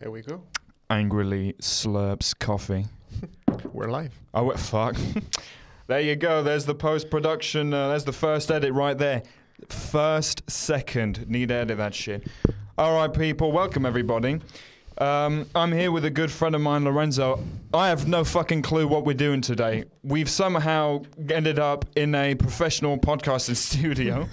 Here we go. Angrily slurps coffee. We're live. Oh, what fuck. there you go. There's the post production. Uh, there's the first edit right there. First second. Need to edit that shit. All right, people. Welcome, everybody. Um, I'm here with a good friend of mine, Lorenzo. I have no fucking clue what we're doing today. We've somehow ended up in a professional podcasting studio.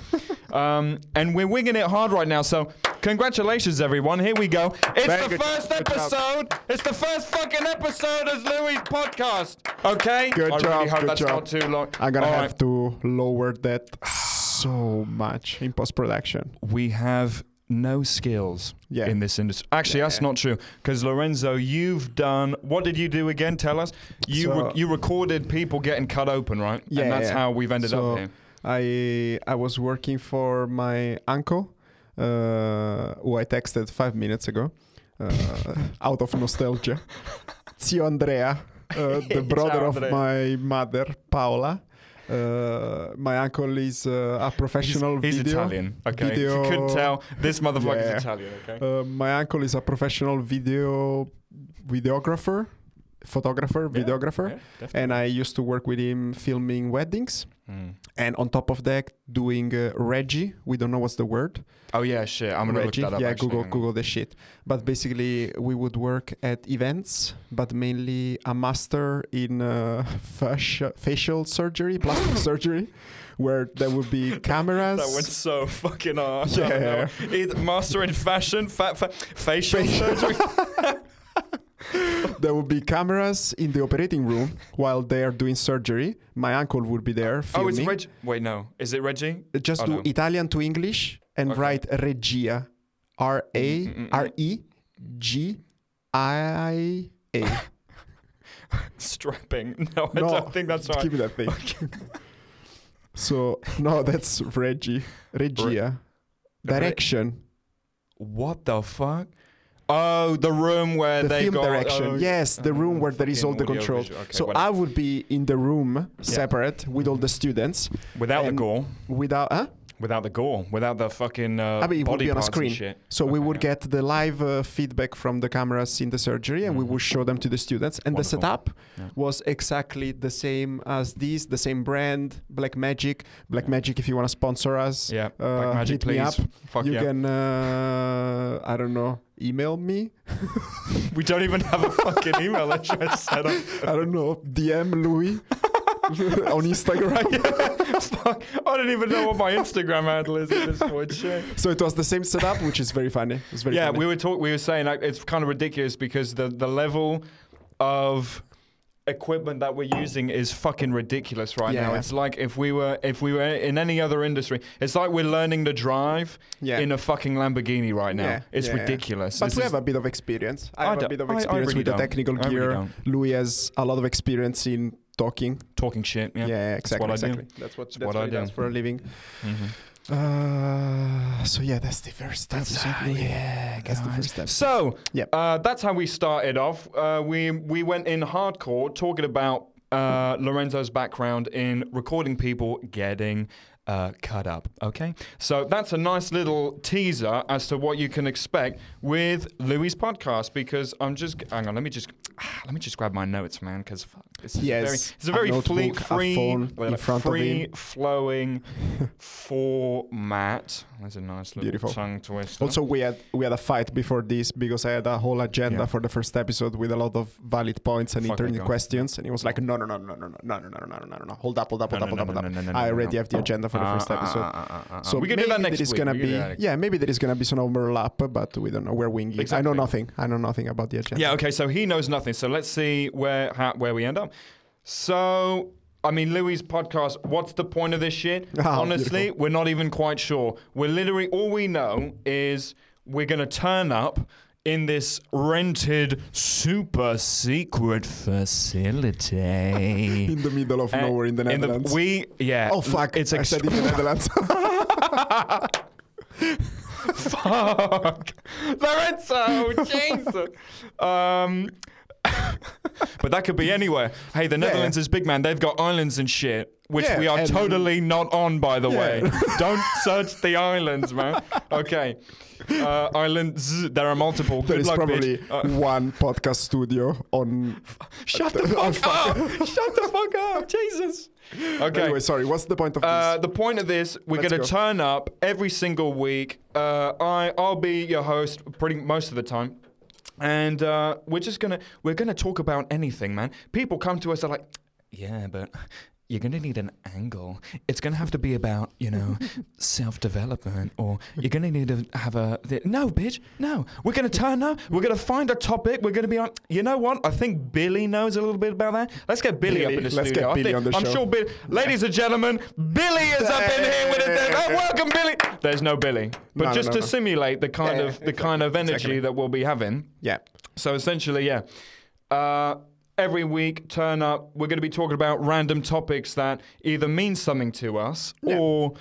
Um, and we're winging it hard right now. So, congratulations, everyone. Here we go. It's Very the good- first good job. episode. It's the first fucking episode of Louis' podcast. Okay? Good I job, really hope good that's job. not too long. I'm gonna All have right. to lower that so much in post production. We have no skills Yeah. in this industry. Actually, that's not true. Because Lorenzo, you've done. What did you do again? Tell us. You So- re- you recorded people getting cut open, right? Yeah, And that's yeah. how we've ended So- up here. I I was working for my uncle, who I texted five minutes ago, uh, out of nostalgia. Zio Andrea, uh, the brother of Andrea. my mother, Paola. Uh, my uncle is uh, a professional He's, he's video. Italian. Okay. If you couldn't tell, this motherfucker Yeah. Italian. Okay. Uh, my uncle is a professional video videographer, photographer, Yeah, videographer, Yeah, and I used to work with him filming weddings. Mm. And on top of that, doing uh, Reggie. We don't know what's the word. Oh yeah, shit. I'm gonna Reggie. look that up. yeah, actually. Google Google the shit. But basically, we would work at events, but mainly a master in uh, faci- facial surgery, plastic surgery, where there would be cameras. That went so fucking hard. Yeah. Master in fashion, fa- facial Facial. surgery. There would be cameras in the operating room while they are doing surgery. My uncle would be there Filming. oh, it's Reg. Wait, no. Is it Reggie? Just Oh, do no. Italian to English and Okay. write Regia. R A Mm, mm, mm, R E G I A. Strapping. No, I No, don't think that's right. Give me that thing. so no, that's Reggie. Regia. Direction. What the fuck? Oh, the room where the they film got. direction. oh, yes, the oh, room oh, where there is all the controls. Okay, so whatever. I would be in the room separate with all the students without the gore, without huh? Without the gore, without the fucking uh, I mean, it would be on a screen. shit. So we would yeah. get the live uh, feedback from the cameras in the surgery and we Mhm. would show them to the students. And Wonderful. the setup Yeah. was exactly the same as this, the same brand, Blackmagic. Black Magic, if you want to sponsor us, Yeah, uh, Blackmagic, hit me please. up. Fuck you yeah. can, uh, I don't know, email me. We don't even have a fucking email address set up. I don't know, DM Louis on Instagram. Fuck, I don't even know what my Instagram handle is at this point. Shit. So it was the same setup, which is very funny. It's very yeah, funny. we were talk- We were saying like it's kind of ridiculous because the the level of equipment that we're using is fucking ridiculous right now. Yeah. It's like if we were if we were in any other industry, it's like we're learning to drive yeah. in a fucking Lamborghini right now. Yeah, It's ridiculous. But This we have a bit of experience. I I have a bit of experience really with the don't. technical I really gear. don't. Louis has a lot of experience in talking. talking shit. Yeah. Yeah, exactly. what I do. exactly. That's what, It's that's what what, I he does do. for a living. Mhm. Uh, so yeah, that's the first step. That's Louis. uh, yeah, that's the guys. first step. So, yeah, uh, that's how we started off. Uh, we we went in hardcore talking about uh, Lorenzo's background in recording people getting uh, cut up. Okay, so that's a nice little teaser as to what you can expect with Louis' podcast. Because I'm just hang on, let me just let me just grab my notes, man, because this is a very it's a a very notebook, free, free, well, in front free flowing format. That's a nice little Beautiful. tongue twister. Also, we had we had a fight before this because I had a whole agenda Yeah. for the first episode with a lot of valid points and internet questions, and he was like, "No, no, no, no, no, no, no, no, no, no, no, no, no, hold up, hold up, hold up, hold up, hold up." I already have the agenda for the first ah, ah, episode. Ah, so we can maybe do that next week. gonna We be that yeah, maybe there is gonna be some overlap, but we don't know. Where We're winging. I know nothing. I know nothing about the agenda. Yeah, okay, so he knows nothing. So let's see where how, where we end up. So, I mean, Louis' podcast, what's the point of this shit? Ah, Honestly, beautiful. we're not even quite sure. We're literally, all we know is we're going to turn up in this rented super secret facility. in the middle of Uh, nowhere in the in the- Netherlands. we, yeah. oh fuck! It's I said in the Netherlands. Fuck. Lorenzo, Jesus. Um, but that could be anywhere. Hey, the Netherlands is big, man. They've got islands and shit. Which Yeah, we are totally not on, by the Yeah. way. Don't search the islands, man. Okay. Uh, islands, there are multiple. There Good is luck, probably. Uh, one podcast studio on. shut the fuck up! Shut the fuck up! Jesus. Okay. Anyway, sorry. What's the point of Uh, this? the point of this, we're Let's going go. to turn up every single week. Uh, I I'll be your host pretty most of the time, and uh, we're just gonna we're gonna talk about anything, man. People come to us, they're like, yeah, but. You're gonna need an angle. It's gonna have to be about, you know, self-development, or you're gonna need to have a. The, no, bitch, no. We're gonna turn up. We're gonna find a topic. We're gonna be like, you know what? I think Billy knows a little bit about that. Let's get Billy, up in the let's studio. get I Billy think- on the I'm show. sure Bill, ladies and gentlemen, Billy is up in here with us. Oh, welcome, Billy. There's no Billy, but No, no, just no, to no. simulate the kind Yeah, of yeah, the kind of energy exactly. that we'll be having. yeah. So essentially, yeah. Uh, every week, turn up. We're going to be talking about random topics that either mean something to us Yeah. or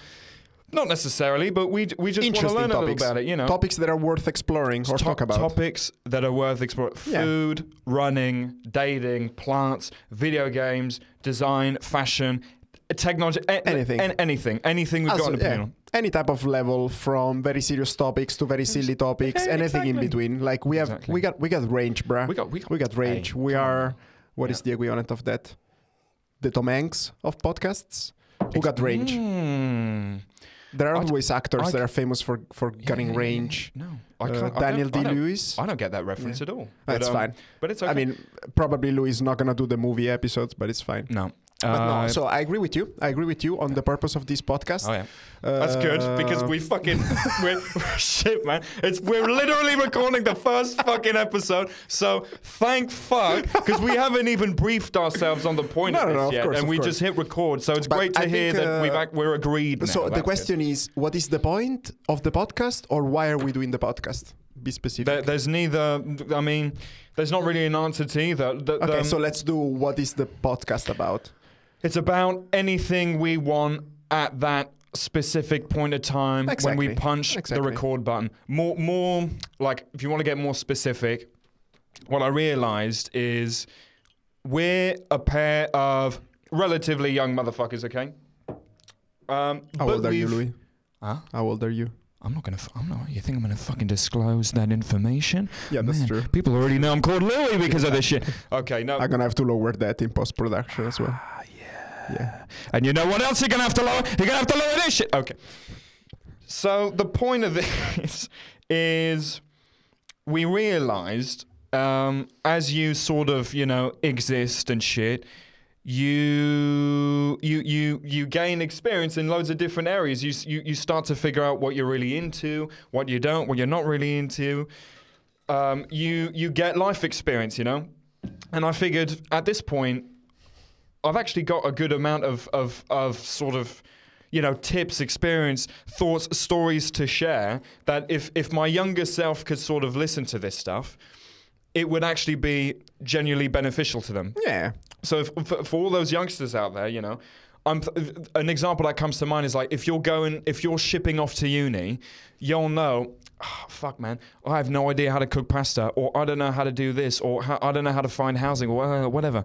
not necessarily, but we we just want to learn a little topics. about it. You know, Topics that are worth exploring or To- talk about. topics that are worth exploring: Yeah. food, running, dating, plants, video games, design, fashion, technology, a- Anything. an- anything, anything we've As- got an opinion yeah, on. any type of level from very serious topics to very silly topics Yeah, anything in between like we have Exactly. we got we got range bruh We got we got, we got range Hey, we are what is Yeah. the equivalent of that the Tom Hanks of podcasts who got range Mm. there are always actors that are famous for for Yeah, getting yeah, yeah, yeah. range No, Uh, I can't. I Daniel I D. Lewis I don't get that reference at all. But, that's um, fine But it's okay. I mean probably Louis is not gonna do the movie episodes but it's fine no. But Uh, no so I agree with you I agree with you on the purpose of this podcast Oh yeah, that's good because Uh, we fucking we're, shit, man. It's we're literally recording the first fucking episode, so thank fuck because we haven't even briefed ourselves on the point No, of no, this no, of yet, course, and we course. just hit record. So it's But great to I hear think, that we've uh, ac- we're agreed. Now. So the That's question is, what is the point of the podcast, or why are we doing the podcast? Be specific. There, there's neither. I mean, there's not really an answer to either. The- the- okay, so let's do what is the podcast about? It's about anything we want at that specific point of time when we punch Exactly. the record button. More, more like if you want to get more specific, what I realized is we're a pair of relatively young motherfuckers. Okay. Um, How old are you, we've- Louis? Huh? How old are you? I'm not gonna. f- I'm not. You think I'm gonna fucking disclose that information? Yeah, that's true. People already know I'm called Louis because of this shit. Okay, no. I'm gonna have to lower that in post production as well. Ah. Yeah. And you know what else you're gonna have to lower? You're gonna have to lower this shit. Okay. So the point of this is we realized um, as you sort of you know exist and shit you you you you gain experience in loads of different areas you you you start to figure out what you're really into what you don't what you're not really into um, you you get life experience you know and i figured at this point I've actually got a good amount of, of, of sort of, you know, tips, experience, thoughts, stories to share that if, if my younger self could sort of listen to this stuff, it would actually be genuinely beneficial to them. Yeah. So if, for, for all those youngsters out there, you know, I'm an example that comes to mind is like if you're going, if you're shipping off to uni, you'll know, "Ah, fuck man, I have no idea how to cook pasta, or I don't know how to do this, or how, I don't know how to find housing, or whatever.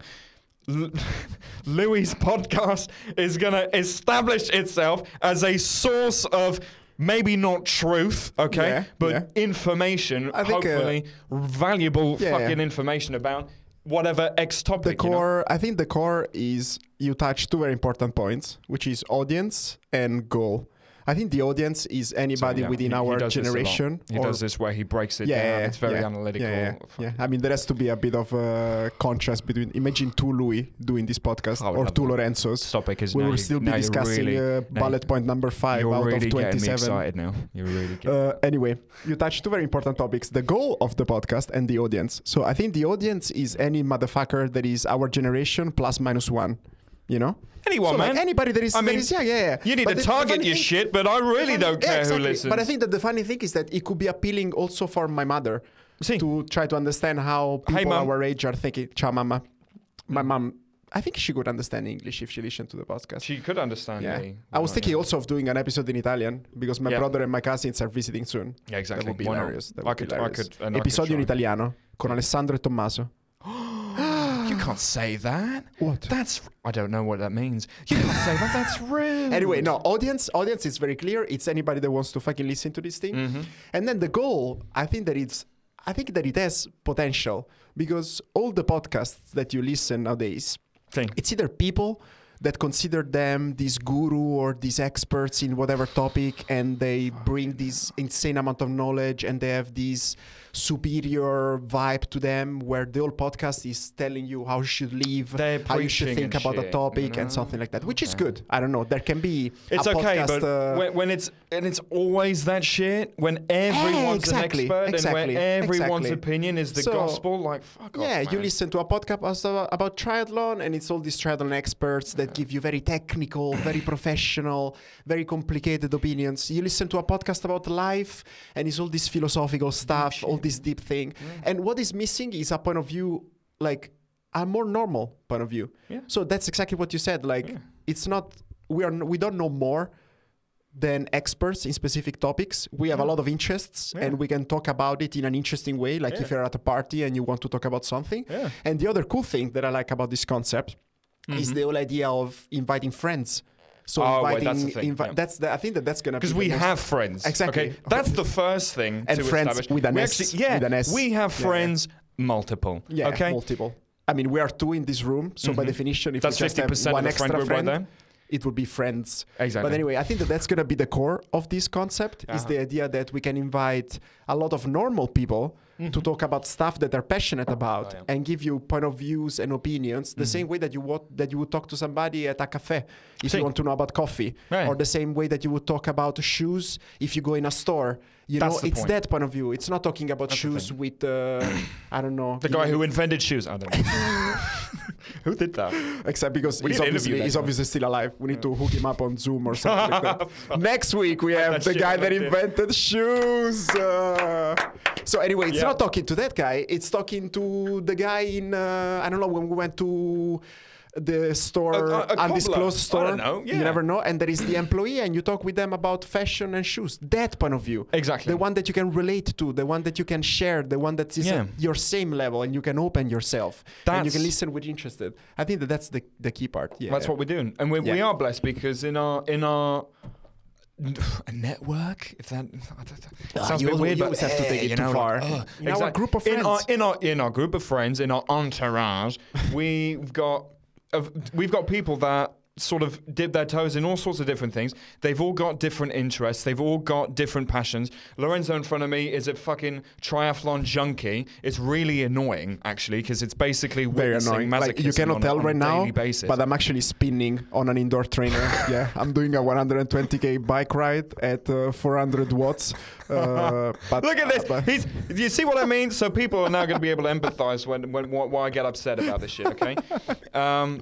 Louis' podcast is going to establish itself as a source of maybe not truth, okay, Yeah, but yeah. information, I think, uh, hopefully valuable yeah, fucking information about whatever X topic. The you know? core, I think the core is you touch two very important points, which is audience and goal. I think the audience is So, anybody yeah, within he- he our does this a lot. generation. He or- does this where he breaks it yeah, down. yeah, it's very yeah, analytical. Yeah, yeah. I mean, there has to be a bit of a contrast between. Imagine two Louis doing this podcast, or two. Lorenzos. It, because We will you- still be discussing Really, uh, bullet point number 5 you're out really of 27. excited now. You're really. Uh, anyway, you touched two very important topics the goal of the podcast and the audience. So I think the audience is any motherfucker that is our generation plus minus one. You know? Anyone, so like anybody that is, I mean, is- yeah, yeah, yeah. you need But to the- the target funny your thing- shit, but I really funny- don't care yeah, exactly. who listens. But I think that the funny thing is that it could be appealing also for my mother See, to try to understand how people mom. our age are thinking. Ciao, mama. My mom, I think she could understand English if she listened to the podcast. she could understand yeah. me. I was not, thinking yeah. also of doing an episode in Italian because my Yeah. brother and my cousins are visiting soon. Yeah, exactly. That would be Why hilarious. That I would be could, I hilarious. I could Episodio in italiano con Alessandro e Tommaso. You can't say that. What? That's I don't know what that means. You can't say that. That's rude. Anyway, no, audience audience is very clear. It's anybody that wants to fucking listen to this thing. Mhm. And then the goal, I think that it's I think that it has potential because all the podcasts that you listen nowadays, Thing. it's either people that consider them this guru or these experts in whatever topic and they bring this insane amount of knowledge and they have this superior vibe to them where the whole podcast is telling you how you should live They're how you should think about a topic and something like that which is good i don't know there can be It's a okay, podcast, but uh, when, when it's and it's always that shit. When everyone's exactly, an expert exactly, and when everyone's exactly. opinion is the So, gospel, like fuck off. yeah, you listen to a podcast about triathlon, and it's all these triathlon experts that give you very technical, very professional, very complicated opinions. You listen to a podcast about life, and it's all this philosophical stuff, all this deep thing. And what is missing is a point of view, like a more normal point of view. Yeah. So that's exactly what you said. Like, Yeah. it's not we are we don't know more than experts in specific topics. We have a lot of interests Yeah. and we can talk about it in an interesting way. Like if you're at a party and you want to talk about something. Yeah. And the other cool thing that I like about this concept is the whole idea of inviting friends. So Mm-hmm. Oh, wait, inviting, that's the thing, invi- yeah. that's the, I think that that's gonna Because we most- have friends. Exactly. Okay, that's the first thing And to friends establish. with an we S, Actually, yeah, with an S. we have Yeah, yeah. friends multiple. yeah okay, multiple. I mean, we are two in this room, so by Mhm. definition, if that's we just have one of the extra friend friend, right it would be friends. Exactly. But anyway, I think that that's gonna be the core of this concept. Is Uh-huh. the idea that we can invite a lot of normal people to talk about stuff that they're passionate about Mm-hmm. Oh, yeah. and give you point of views and opinions the same way that you would that you would talk to somebody at a cafe if See. you want to know about coffee Right. or the same way that you would talk about shoes if you go in a store you That's know it's point. that point of view. It's not talking about That's shoes with uh, i don't know. The guy know, who invented shoes. I don't know. who did that? except because We he's obviously, he's obviously still alive. We need to hook him up on zoom or something like that. Next week we have the guy that invented shoes uh, so anyway it's Yeah. not talking to that guy. It's talking to the guy in uh, i don't know when we went to the store A- a- undisclosed store. know, yeah. you never know. And there is the employee and you talk with them about fashion and shoes. That point of view. Exactly. the one that you can relate to the one that you can share the one that is Yeah. your same level and you can open yourself. And you can listen with interested. I think that that's the, the key part. Yeah. That's what we're doing, and we, we Yeah. are blessed because in our in our a network, if that Ah, sounds a bit weird, but have to eh, take it you too know, far. Like, ugh, In our group of friends in our in our in our group of friends, in our entourage, we've got we've got people that sort of dip their toes in all sorts of different things. They've all got different interests. They've all got different passions. Lorenzo in front of me is a fucking triathlon junkie. It's really annoying, actually, because it's basically very annoying. Like you cannot on, tell on right now, basis. but I'm actually spinning on an indoor trainer. yeah, I'm doing a 120k bike ride at uh, 400 watts. Uh, but, Look at this. but- He's. You see what I mean? So people are now going to be able to empathize when, when why I get upset about this shit. Okay. Um,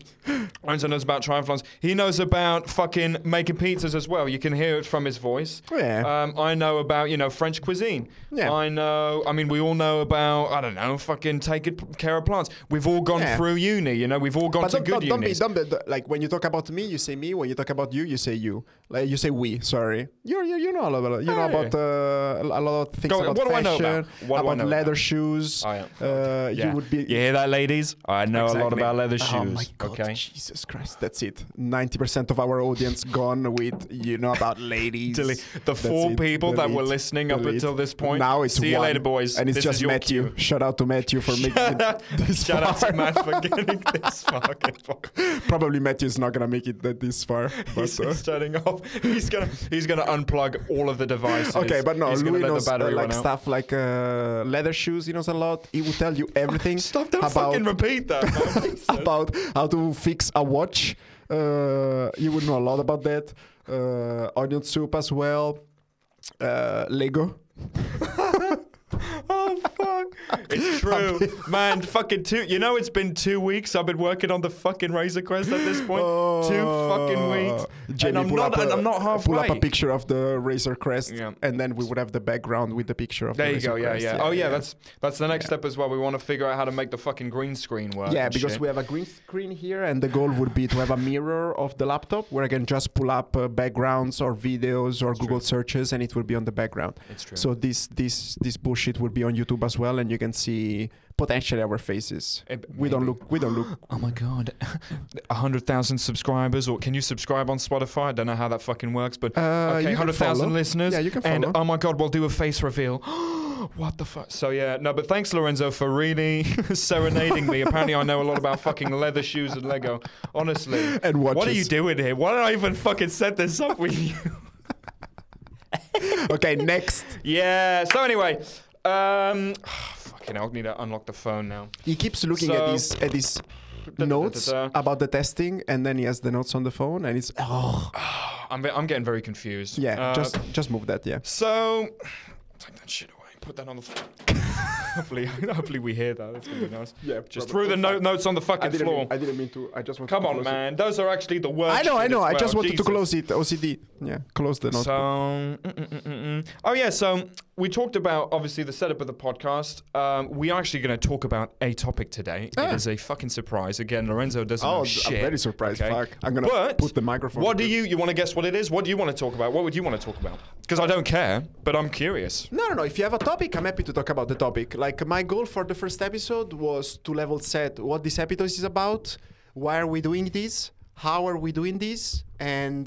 Lorenzo knows about triathlons. He knows about fucking making pizzas as well. You can hear it from his voice. Yeah. Um, I know about you know French cuisine. Yeah. I know. I mean, we all know about I don't know fucking taking care of plants. We've all gone Yeah. through uni. You know, we've all gone but to don't, good don't, don't be, don't be, like when you talk about me, you say me. When you talk about you, you say you. Like you say we. Sorry, you you, you know a lot about you know about uh, a lot of things Go about what do I know about? What do I know leather about? shoes. Oh, yeah. uh, Yeah. You would be. You hear that, ladies? I know a lot about leather shoes. Oh my god! Okay. Jesus Christ, that's it. Ninety percent of our audience gone with you know about ladies. Delete. The That's four it. people that were Delete. listening up until this point. Now it's See you later, boys. And it's This just Matthew. cue. Shout out to Matthew for making it out, this shout out far. to Matt for getting this fucking far. Probably Matthew's not gonna make it that this far. But, He's uh, starting off. He's gonna he's gonna unplug all of the devices. okay, but no, he's Louis knows the uh, like out. stuff like uh, leather shoes. He knows a lot. He will tell you everything Stop! Don't about fucking repeat that. About how to fix a watch. Uh, you would know a lot about that. Uh, onion soup as well. Uh, Lego. oh fuck! It's true, man. Fucking two. You know, it's been two weeks. I've been working on the fucking Razor Crest at this point. two fucking weeks. Jamie, and I'm pull not. up and a- I'm not halfway. Pull up a picture of the Razor Crest, Yeah. and then we would have the background with the picture of There the you Razor go. Yeah, Crest. yeah. Oh yeah, that's that's the next step as well. We want to figure out how to make the fucking green screen work. yeah, because shit. we have a green screen here, and the goal would be to have a mirror of the laptop where I can just pull up uh, backgrounds or videos or Google searches, and it will be on the background. It's true. So this this this bullshit will be on YouTube as well, and you can see potentially our faces. Eh, We don't look. We don't look. Oh my god, hundred thousand subscribers, or can you subscribe on Spotify? I don't know how that fucking works, but Uh, okay, hundred thousand listeners. Yeah, you can and oh my god, we'll do a face reveal. what the fuck? So yeah, no, but thanks Lorenzo for really serenading me. Apparently, I know a lot about fucking leather shoes and Lego. Honestly, and watches. what are you doing here? Why did I even fucking set this up with you? okay, next. yeah. So anyway, um, fucking, hell, I need to unlock the phone now. He keeps looking So- at these at these notes about the testing, and then he has the notes on the phone, and it's oh I'm, I'm getting very confused. yeah. Uh, just just move that. Yeah. So, take that shit away. Put that on the floor. hopefully, hopefully we hear that. That's gonna be nice. Yeah. Just threw the note, notes on the fucking floor. I didn't mean to. I just want. Come on, man. Those are actually the worst. I know. I know. as I just well. wanted to close it. OCD. Yeah. Close the note. So, mm, mm, mm, mm, mm. oh yeah. So we talked about obviously the setup of the podcast. Um, we are actually going to talk about a topic today. Ah. It is a fucking surprise. Again, Lorenzo doesn't oh, know I'm shit. very surprised. okay? Fuck. I'm gonna But put the microphone. What do you you want to guess what it is? What do you want to talk about? What would you want to talk about? Because I don't care, but I'm curious. No, no, no. If you have a topic, I'm happy to talk about the topic. Like my goal for the first episode was to level set what this episode is about, why are we doing this, how are we doing this, and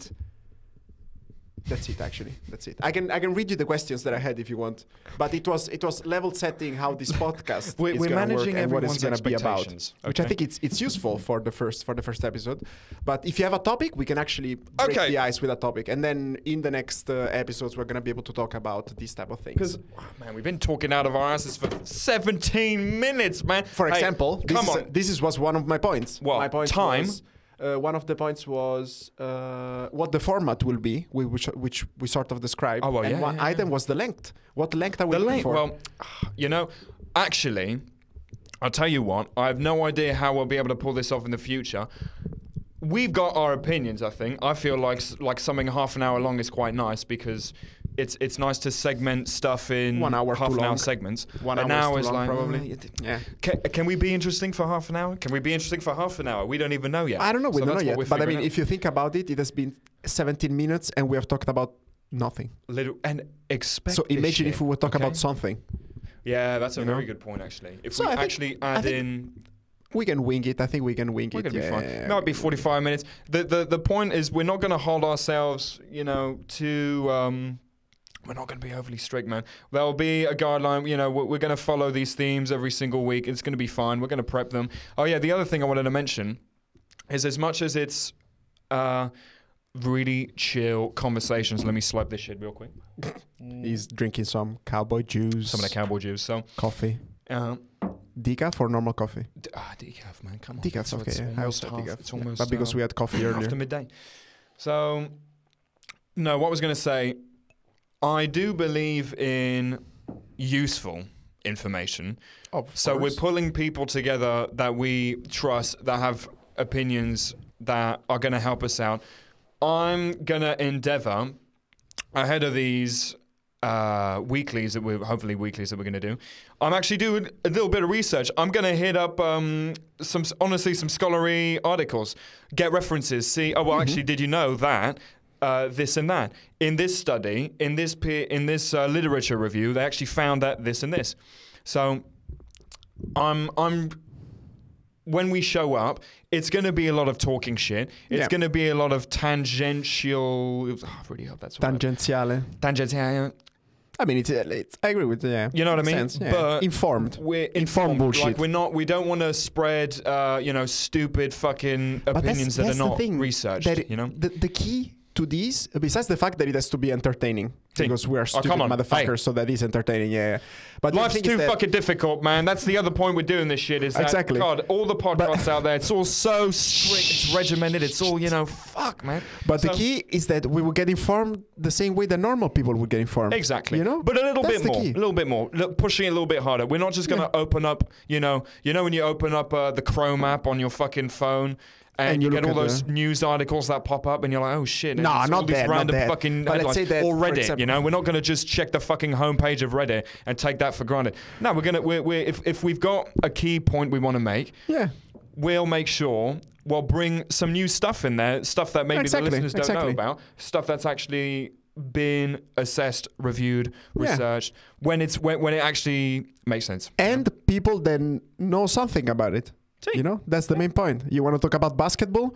that's it. Actually, that's it. I can I can read you the questions that I had if you want, but it was it was level setting how this podcast We're- is we're gonna managing work and what it's gonna be about. expectations, Which I think it's it's useful for the first for the first episode. But if you have a topic, we can actually break Okay. the ice with a topic, and then in the next uh, episodes, we're gonna be able to talk about these type of things. Because man, we've been talking out of our asses for 17 minutes, man. For Hey, example, this come is, on. this is was one of my points. What? My point Time? Was, uh, one of the points was uh, what the format will be, which which we sort of described. Oh, well, and yeah, one yeah, item was the length. What length are we the looking link. for? Well, you know, actually, I'll tell you what. I have no idea how we'll be able to pull this off in the future. We've got our opinions. I think. I feel like like something half an hour long is quite nice because it's it's nice to segment stuff in One hour half an hour segments. One an hour is long, like probably. uh, yeah. Can, can we be interesting for half an hour? Can we be interesting for half an hour? We don't even know yet. I don't know. We So don't know yet. But I mean, out. if you think about it, it has been 17 minutes, and we have talked about nothing. little and expect. so imagine if we would talk okay? about something. Yeah, that's a you very know? good point actually. If So we I actually I add in, We can wing it. I think we can wing we're it. gonna be fine. yeah, It might be 45 minutes. The the the point is we're not gonna hold ourselves, you know, to. Um, we're not going to be overly strict, man. There'll be a guideline. You know, we're, we're going to follow these themes every single week. It's going to be fine. We're going to prep them. Oh yeah, the other thing I wanted to mention is as much as it's uh, really chill conversations. Let me swipe this shit real quick. He's drinking some cowboy juice, Some of the cowboy juice. So, coffee, uh, decaf or normal coffee. d- ah, decaf, man. Come on. Decaf, It's- okay. it's yeah. I also half- decaf. It's yeah. But because uh, we had coffee earlier. after midday. So, no, what I was going to say, I do believe in useful information. So we're pulling people together that we trust, that have opinions that are going to help us out. I'm going to endeavor ahead of these uh, weeklies that we're hopefully weeklies that we're going to do. I'm actually doing a little bit of research. I'm going to hit up um, some honestly some scholarly articles, get references, see. Oh well, actually, did you know that? Uh, this and that. In this study, in this peer, in this uh, literature review, they actually found that this and this. So, I'm I'm when we show up, it's going to be a lot of talking shit. It's Yeah. going to be a lot of tangential. Oh, I really hope that's right. Tangentiale. I mean, it's, it's I agree with yeah. You know what I mean? Sense, yeah. But informed. we're Informed informed. bullshit. Like we're not. We don't want to spread, uh, you know, stupid fucking But that's- opinions that that's are not thing, researched. that it- you know. the, the key to this, besides the fact that it has to be entertaining, because we are stupid Oh, come on. motherfuckers, Hey. so that is entertaining. Yeah, yeah. But Life's too fucking difficult, man. That's the other point we're doing this shit. Is that Exactly. God, all the podcasts out there, it's all so strict, it's regimented, it's all you know. Fuck, man. But the key is that we will get informed the same way that normal people would get informed. Exactly. You know, but a little That's bit more, key. a little bit more, Look, pushing it a little bit harder. We're not just gonna open up, you know, you know when you open up uh, the Chrome app on your fucking phone. And, And you, you get all those the- news articles that pop up, and you're like, "Oh shit!" No, it's all not that, not random that. fucking But let's say that, or Reddit. example- you know, we're not going to just check the fucking homepage of Reddit and take that for granted. No, we're gonna, we're, we're if if we've got a key point we want to make, yeah, we'll make sure we'll bring some new stuff in there, stuff that maybe Exactly, the listeners don't know about, stuff that's actually been assessed, reviewed, Yeah. researched. When it's when, when it actually makes sense. and people then know something about it. See. You know, that's the main point. You want to talk about basketball,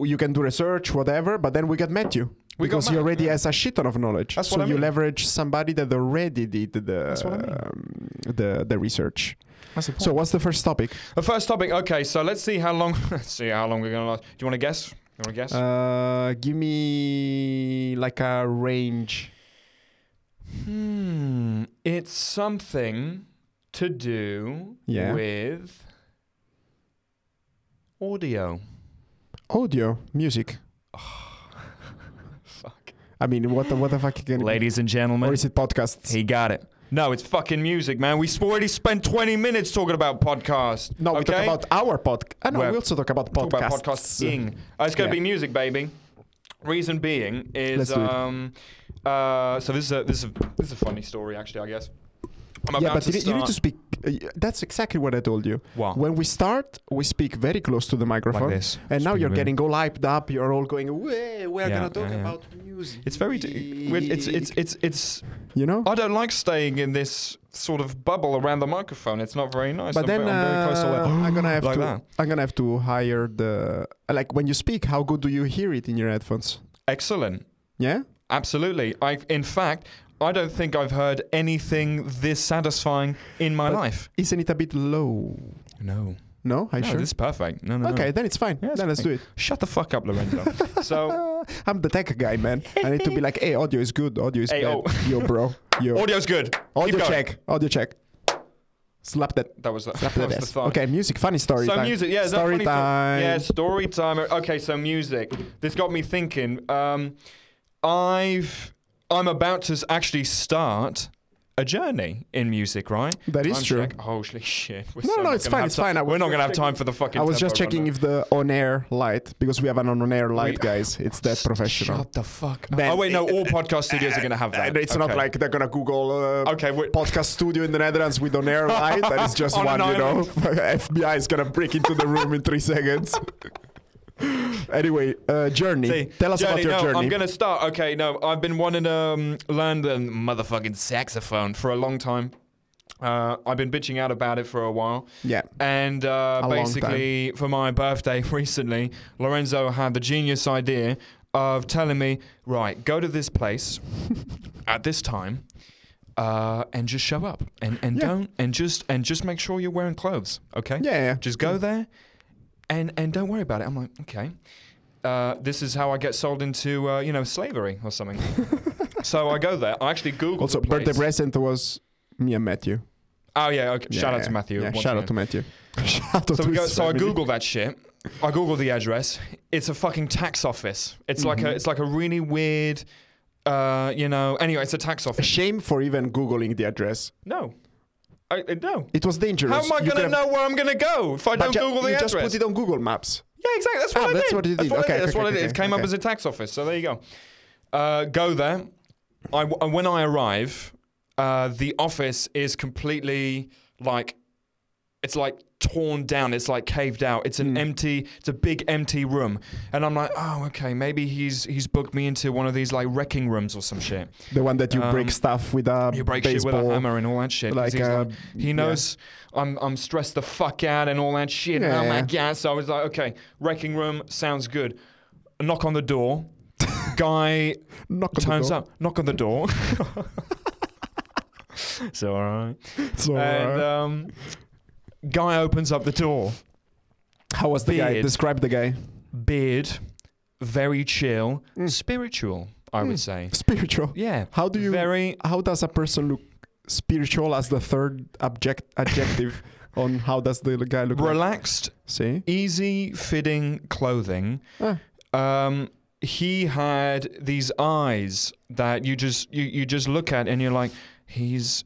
you can do research, whatever, but then we get Matthew. We because he already has a shit ton of knowledge. That's so I you mean. leverage somebody that already did the I mean. um, the the research. That's the. So what's the first topic? the first topic. Okay, so let's see how long. let's see how long we're gonna last. Do you want to guess? You want to guess? Uh, give me like a range. Hmm. It's something to do Yeah. with audio. Audio, music. Fuck. I mean, what the what the fuck can Ladies and gentlemen, Or is it podcasts? he got it. No, it's fucking music, man. We already spent 20 minutes talking about podcast. No, we talk about our podcast. Uh, no, we also talk about Talk podcasts. about podcasting. Uh, it's going to Yeah. be music, baby. Reason being is um uh so this is a this is a this is a funny story actually I guess. I'm yeah, about but to you, you need to speak. That's exactly what I told you. What? When we start, we speak very close to the microphone. like this. And now you're getting all hyped up. You're all going, we're Yeah, gonna talk yeah, yeah. about music." It's very it's it's it's it's you know. I don't like staying in this sort of bubble around the microphone. It's not very nice. but I'm, then ve- I'm very uh. I'm gonna have like to. that. I'm gonna have to hire the like when you speak. How good do you hear it in your headphones? Excellent. Yeah. Absolutely. I in fact I don't think I've heard anything this satisfying in my But- life. Isn't it a bit low? No. No, I no, sure. this is perfect. No, no, no. okay, then it's fine. Yeah, it's then let's do it. Shut the fuck up, Lorenzo. so I'm the tech guy, man. I need to be like, hey, audio is good. Audio is Hey, bad. oh. Yo, bro. Yo. audio's good. audio Keep going. check. Audio check. Slap that. That was the, Slap that that was. Okay, music. Funny story so time. music, yeah, is Story time. Yeah, story time. Okay, so music. This got me thinking. Um, I've I'm about to actually start a journey in music, right? That is Time true. check. Holy shit! We're No, so no, it's fine, it's fine. We're not gonna have time for the fucking. I was just checking right if the on-air light because we have an on-air light, We- guys. It's that professional. Shut the fuck. up. Man, oh wait, no. All podcast studios are gonna have that. It's not like they're gonna Google uh, Okay, podcast studio in the Netherlands with on-air light. That is just On one, you know. FBI is gonna break into the room in three seconds. anyway, uh, journey. See, Tell us about your no, journey. I'm gonna start. Okay, no, I've been wanting to um, learn the motherfucking saxophone for a long time. Uh, I've been bitching out about it for a while, yeah. and uh, basically for my birthday recently, Lorenzo had the genius idea of telling me, right, go to this place at this time. Uh, and just show up and, and Yeah. don't and just and just make sure you're wearing clothes okay Yeah, yeah. just go there and and don't worry about it. I'm like, okay. Uh, this is how I get sold into uh, you know slavery or something. so I go there. I actually Google Also, the place. birthday present was me and Matthew. Oh yeah, okay. Yeah, shout out to Matthew. Yeah, shout out to Matthew. shout out So to we go. So I family. Google that shit. I Google the address. It's a fucking tax office. It's like a Mhm. it's like a really weird. Uh, you know. Anyway, it's a tax office. A office. shame for even googling the address. No, I, I no. It was dangerous. How am I gonna know where I'm gonna go if I don't Google the you address? just put it on Google Maps. Yeah, exactly. That's what Ah, I that's did. what you That's did. what I Okay, did. That's okay, what I okay, did. It came up as a tax office. So there you go. Uh, go there. I, w- when I arrive, uh, the office is completely like it's like torn down. It's like caved out. It's an Mm. empty. It's a big empty room. And I'm like, oh, okay. Maybe he's he's booked me into one of these like wrecking rooms or some shit. The one that you break Um, stuff with a You break baseball, shit with a hammer and all that shit. Like, uh, like- he yeah. knows I'm I'm stressed the fuck out and all that shit. And Yeah, I'm like, yeah. So I was like, okay, wrecking room sounds good. Knock on the door. Guy Knock on turns the door. up. Knock on the door. so all right. It's all And right. um, guy opens up the door. How was the guy? beard. Describe the guy. Beard, very chill, Mm. spiritual. I would Mm. say. Spiritual. Yeah. How do you? Very. How does a person look spiritual as the third object adjective on how does the guy look? like? Relaxed, See? easy fitting clothing. Ah. Um, he had these eyes that you just you, you just look at and you're like, he's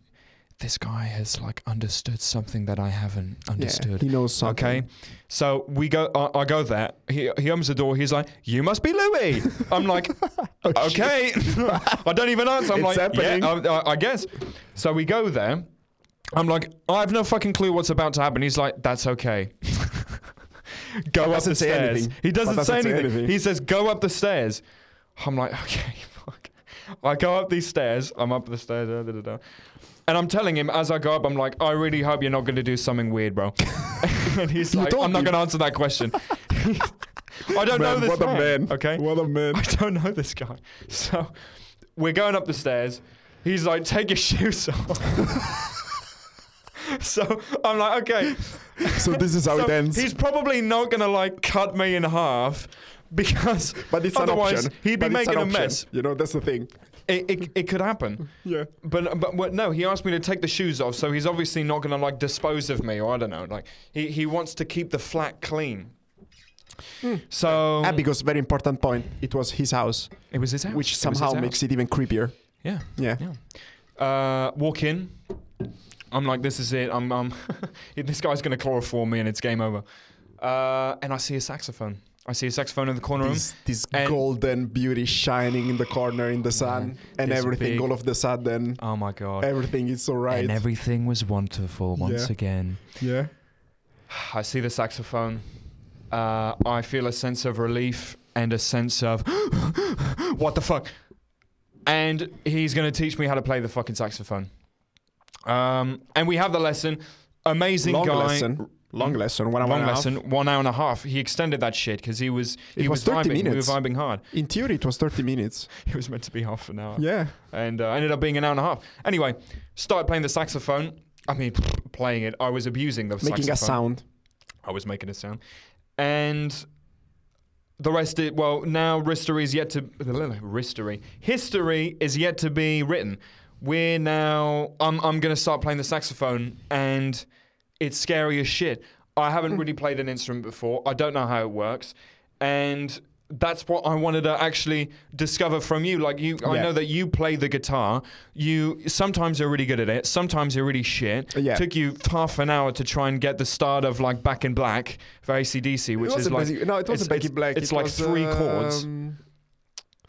this guy has like understood something that I haven't Yeah, understood. he knows something. Okay, so we go. I, I go there. He he opens the door. He's like, "You must be Louis." I'm like, Oh, "Okay." I don't even answer. I'm It's like, happening. "Yeah, I, I guess." So we go there. I'm like, "I have no fucking clue what's about to happen." He's like, "That's okay." go up the stairs. anything. He doesn't, say, doesn't say anything. anything. He says, "Go up the stairs." I'm like, "Okay, fuck." I go up these stairs. I'm up the stairs. Da, da, da. And I'm telling him as I go up, I'm like, I really hope you're not going to do something weird, bro. and he's like, I'm not going to answer that question. I don't know Man, this what a man. Okay. What a man. I don't know this guy. So we're going up the stairs. He's like, take your shoes off. so I'm like, okay. So this is how So it ends. He's probably not gonna like cut me in half because But it's an otherwise option. he'd be But making a option. mess. You know, that's the thing. It, it, it could happen. Yeah. But, but but no, he asked me to take the shoes off, so he's obviously not gonna like dispose of me, or I don't know. Like he, he wants to keep the flat clean. So And because very important point, it was his house, it was his house, which somehow his makes house. it even creepier. yeah. Yeah. Yeah. Uh, walk in. I'm like, this is it. I'm, I'm this guy's gonna chloroform me, and it's game over. Uh, and I see a saxophone. I see a saxophone in the corner room. This, this And- golden beauty shining in the corner in the sun, Man, and everything big- all of the sudden, Oh my god! everything is alright. And everything was wonderful once Yeah. again. yeah. I see the saxophone. Uh, I feel a sense of relief and a sense of what the fuck. And he's going to teach me how to play the fucking saxophone. Um, and we have the lesson. Amazing Long guy. lesson. Long lesson. One hour Long and a half. lesson, one hour and a half. He extended that shit because he was he It was 30 vibing. minutes. We were vibing hard. In theory, it was 30 minutes. It was meant to be half an hour, Yeah. and uh, ended up being an hour and a half. Anyway, started playing the saxophone. I mean, playing it. I was abusing the Making a sound. I was making a sound. And the rest is, well, now history is yet to, history, history is yet to be written. We're now, I'm, I'm going to start playing the saxophone and it's scary as shit. I haven't hmm. really played an instrument before. I don't know how it works. And that's what I wanted to actually discover from you. Like you, I know that you play the guitar. You sometimes you're really good at it. Sometimes you're really shit. Yeah. Took you half an hour to try and get the start of like Back in Black for ACDC, which is like basic- no, it wasn't it's- Back in Black. it's it like was, three chords. Um,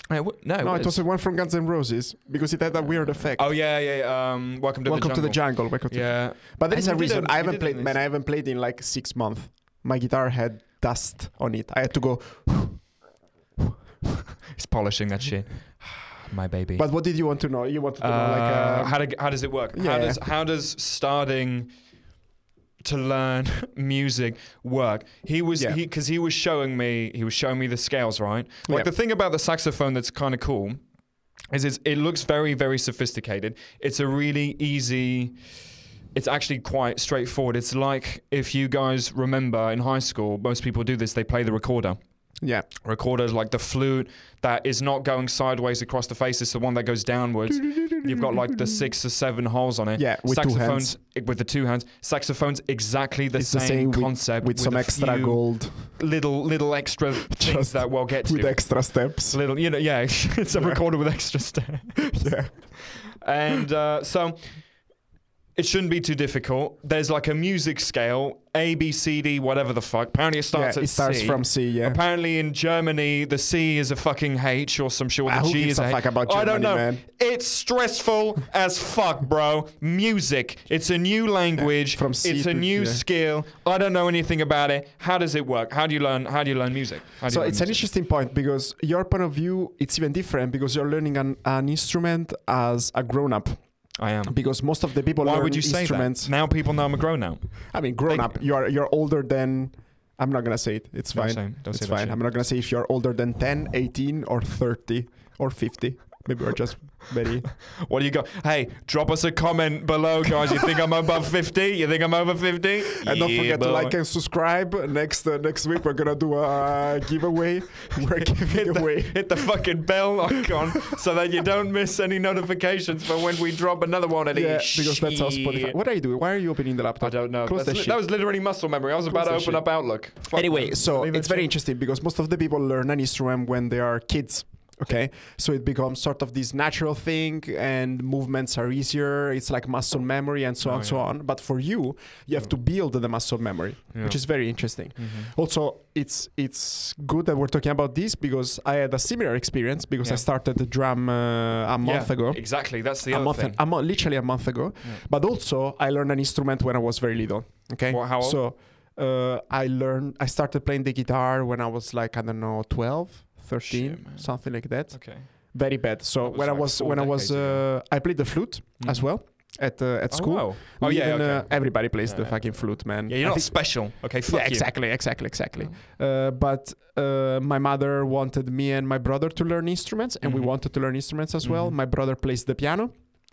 no, no, it was the one from Guns N' Roses because it had that weird effect. Oh yeah, yeah. yeah, Um, welcome to Welcome the jungle. Welcome to the jungle. Welcome to Yeah, But there is a reason. I haven't played. Man, I haven't played in like six months. My guitar had dust on it. I had to go. he's polishing that shit. My baby. But what did you want to know? You wanted to know Uh, like uh, how, do, how does it work? How does how does starting to learn music work? He was Yeah. he because he was showing me he was showing me the scales right. Like Yeah. the thing about the saxophone that's kind of cool is it's, it looks very very sophisticated. It's a really easy. It's actually quite straightforward. It's like if you guys remember in high school, most people do this. They play the recorder. Yeah. Recorder like the flute that is not going sideways across the face. It's the one that goes downwards. You've got like the six or seven holes on it. Yeah, with two Saxophones with the two hands. Saxophones exactly the It's the same, same with- concept With, some extra gold, little little extra things Just that we'll get with to. extra steps. little, you know, yeah, it's a Yeah. recorder with extra steps. yeah. And uh, so it shouldn't be too difficult. There's like a music scale, A, B, C, D, whatever the fuck. Apparently it starts yeah, at it starts C. from C. Yeah. Apparently in Germany, the C is a fucking H or some shit. Or the ah, who G is a a fuck H. about I don't know. man? It's stressful as fuck, bro. Music. It's a new language. from C it's a new yeah. skill. I don't know anything about it. How does it work? How do you learn? How do you learn music? How do So learn it's an interesting point because your point of view it's even different because you're learning an, an instrument as a grown up. I am. Because most of the people Why would you say instruments. that? Now people know I'm a grown now. I mean, grown Like- up. You are you're older than. I'm not gonna say it. It's Don't fine. say- don't it's fine. I'm not gonna say if you're older than 10, 18, or 30, or 50. Maybe we're just very. What do you got? Hey, drop us a comment below, guys. You think I'm above 50? You think I'm over 50? And don't Yeah, forget to like and subscribe. Next uh, next week we're gonna do a giveaway. We're giving hit the, away. hit the fucking bell icon so that you don't miss any notifications for when we drop another one these. Yeah, because that's how Spotify. What are you doing? Why are you opening the laptop? I don't know. Close that li- that was literally muscle memory. I was about to open that up Outlook. Fuck Anyway, so it's very interesting because most of the people learn an instrument when they are kids. Okay, so it becomes sort of this natural thing, and movements are easier. It's like muscle memory and so Oh, on, so on. But for you, you have to build the muscle memory, which is very interesting. Mhm. Also, it's it's good that we're talking about this because I had a similar experience because I started the drum uh, a month Yeah, ago. Exactly. That's the a other month, thing. a mo- literally a month ago. Yeah. But also, I learned an instrument when I was very little. Okay, What, how old? so uh, I learned. I started playing the guitar when I was like I don't know 12, 13, Shit, something like that. okay. very bad. So That was when I was when I was uh, I played the flute as Mhm. well at uh, at Oh, school. wow. Oh, yeah, even, okay. uh, everybody plays Yeah, the yeah. fucking flute, man. Yeah, you're I not special. Okay, fuck yeah, you. exactly, exactly, exactly. Uh, but uh, my mother wanted me and my brother to learn instruments, and Mhm. we wanted to learn instruments as well. Mhm. My brother plays the piano;